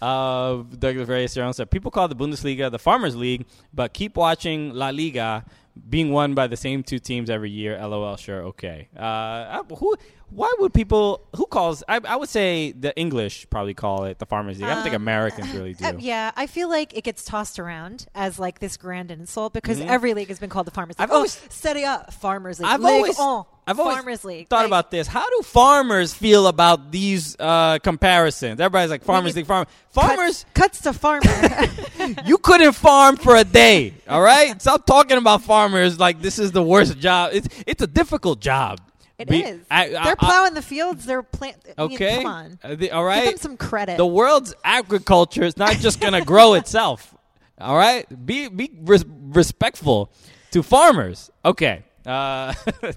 Uh, Douglas Reyes said, People call the Bundesliga the Farmers League, but keep watching La Liga being won by the same two teams every year. LOL, sure, okay. Uh, uh, who? Why would people? Who calls? I, I would say the English probably call it the Farmers League. I don't think Um, Americans really do. Uh, yeah, I feel like it gets tossed around as like this grand insult because Mhm. every league has been called the Farmers League. I've oh, always- Serie A, Farmers League. I've Ligue always, 1, I've always Farmers League. thought Like, about this. How do farmers feel about these uh, comparisons? Everybody's like Farmers League, farm. Farmers, cuts to farmer. you couldn't farm for a day. All right, stop talking about farmers like this is the worst job. It's it's a difficult job. It is. Be- I- I- They're I- plowing the fields. They're plant. I mean, Okay. come on. Uh, the- all Give them some credit. The world's agriculture is not just going to grow itself. All right. Be be res- respectful to farmers. Okay. Uh,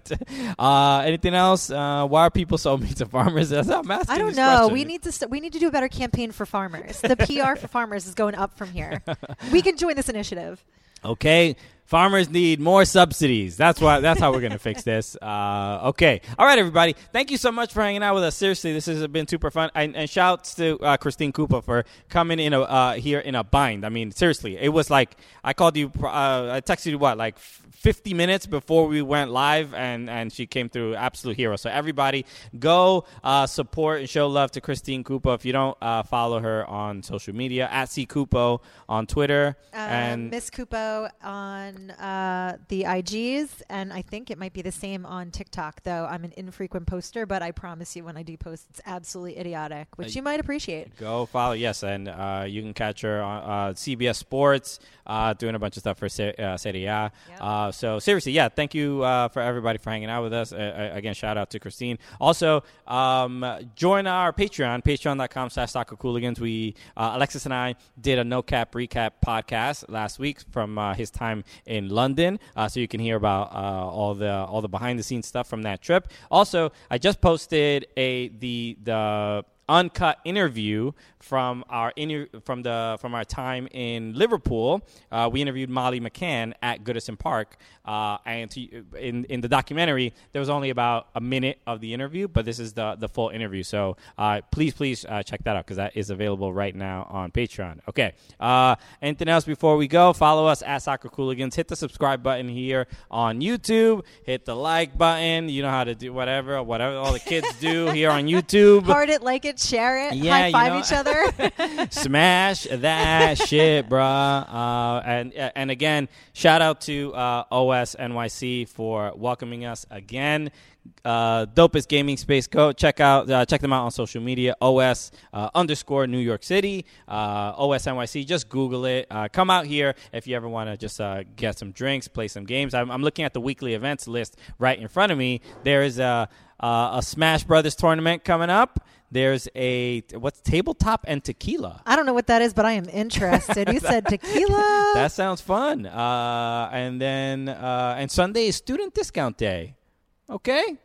uh, anything else? Uh, why are people so mean to farmers? That's I'm I don't know. questions. We need to st- we need to do a better campaign for farmers. The PR for farmers is going up from here. We can join this initiative. Okay. Farmers need more subsidies. That's why. That's how we're gonna fix this. Uh, okay. All right, everybody. Thank you so much for hanging out with us. Seriously, this has been super fun. And, and shouts to uh, Christine Cupo for coming in a, uh, here in a bind. I mean, seriously, it was like I called you. Uh, I texted you what, like 50 minutes before we went live, and and she came through absolute hero. So everybody, go uh, support and show love to Christine Cupo. If you don't uh, follow her on social media, at C Cupo on Twitter Um, and Miss Cupo on uh, the IGs, and I think it might be the same on TikTok. Though I'm an infrequent poster, but I promise you, when I do post, it's absolutely idiotic, which Uh, you might appreciate. Go follow, yes, and uh, you can catch her on uh, CBS Sports, uh, doing a bunch of stuff for Se- uh, Serie A. Yep. So seriously, yeah, thank you uh, for everybody for hanging out with us. Uh, again, shout out to Christine. Also, um, join our Patreon, patreon.com slash soccer cooligans. We, uh, Alexis and I did a no cap recap podcast last week from uh, his time in London, uh, so you can hear about all the all the behind the scenes stuff from that trip. Also, I just posted a the the uncut interview from our inter- from the from our time in Liverpool. Uh, we interviewed Molly McCann at Goodison Park, uh, and to, in in the documentary there was only about a minute of the interview, but this is the the full interview. So uh, please please uh, check that out because that is available right now on Patreon. Okay. Uh, anything else before we go? Follow us at Soccer Cooligans. Hit the subscribe button here on YouTube. Hit the like button. You know how to do whatever whatever all the kids do here on YouTube. Heart it, like it, share it, Yeah, high you five know- each other. Smash that shit, bruh. Uh, and and again, shout out to uh, OS NYC for welcoming us again. Uh, dopest gaming space. Go check out uh, check them out on social media. OS uh, underscore New York City. Uh, OS NYC. Just Google it. Uh, come out here if you ever want to just uh, get some drinks, play some games. I'm, I'm looking at the weekly events list right in front of me. There is a uh, a Smash Brothers tournament coming up. There's a what's tabletop and tequila. I don't know what that is, but I am interested. You said tequila. That sounds fun. Uh, and then uh, and Sunday is student discount day. Okay,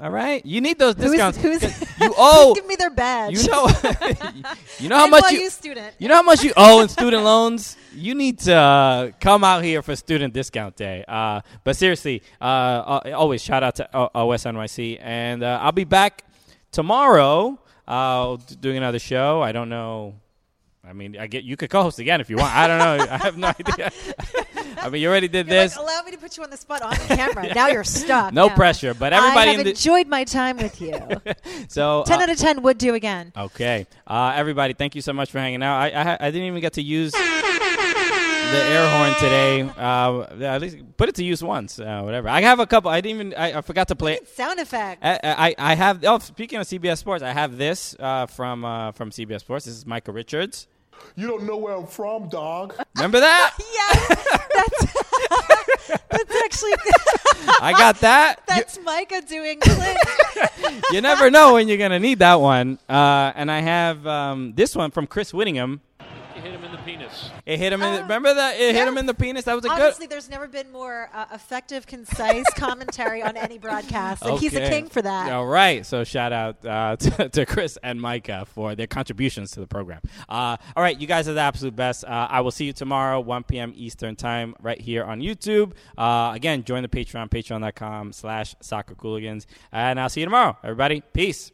all right. You need those discounts. who's- 'Cause you owe. Give me their badge. You know. you know how much you. student. You know how much you owe in student loans. You need to uh, come out here for student discount day. Uh, but seriously, uh, uh, always shout out to O- OSNYC, and uh, I'll be back tomorrow uh, doing another show. I don't know. I mean, I get you could co-host again if you want. I don't know. I have no idea. I mean, you already did You're this. like, allow me to put you on the spot on camera. Now you're stuck. No Now, pressure, but everybody I have in the- enjoyed my time with you. so ten uh, out of ten would do again. Okay, uh, everybody, thank you so much for hanging out. I I, I didn't even get to use the air horn today. Uh, at least put it to use once. Uh, whatever. I have a couple. I didn't even. I, I forgot to play. it. Sound effect. I, I I have. Oh, speaking of CBS Sports, I have this uh, from uh, from CBS Sports. This is Micah Richards. You don't know where I'm from, dog. Remember that? yeah. that's that's actually I got that. that's Micah doing Clint. you never know when you're gonna need that one. Uh, and I have um, this one from Chris Wittingham. You hit him in the penis. It hit him in. The, Oh, remember that? It hit him in the penis. That was a Honestly, good. Honestly, there's never been more uh, effective, concise commentary on any broadcast, and he's a king for that. All right. So shout out uh, to, to Chris and Micah for their contributions to the program. Uh, all right, you guys are the absolute best. Uh, I will see you tomorrow, 1 p.m. Eastern time, right here on YouTube. Uh, again, join the Patreon, patreon.com slash soccer cooligans. And I'll see you tomorrow, everybody. Peace.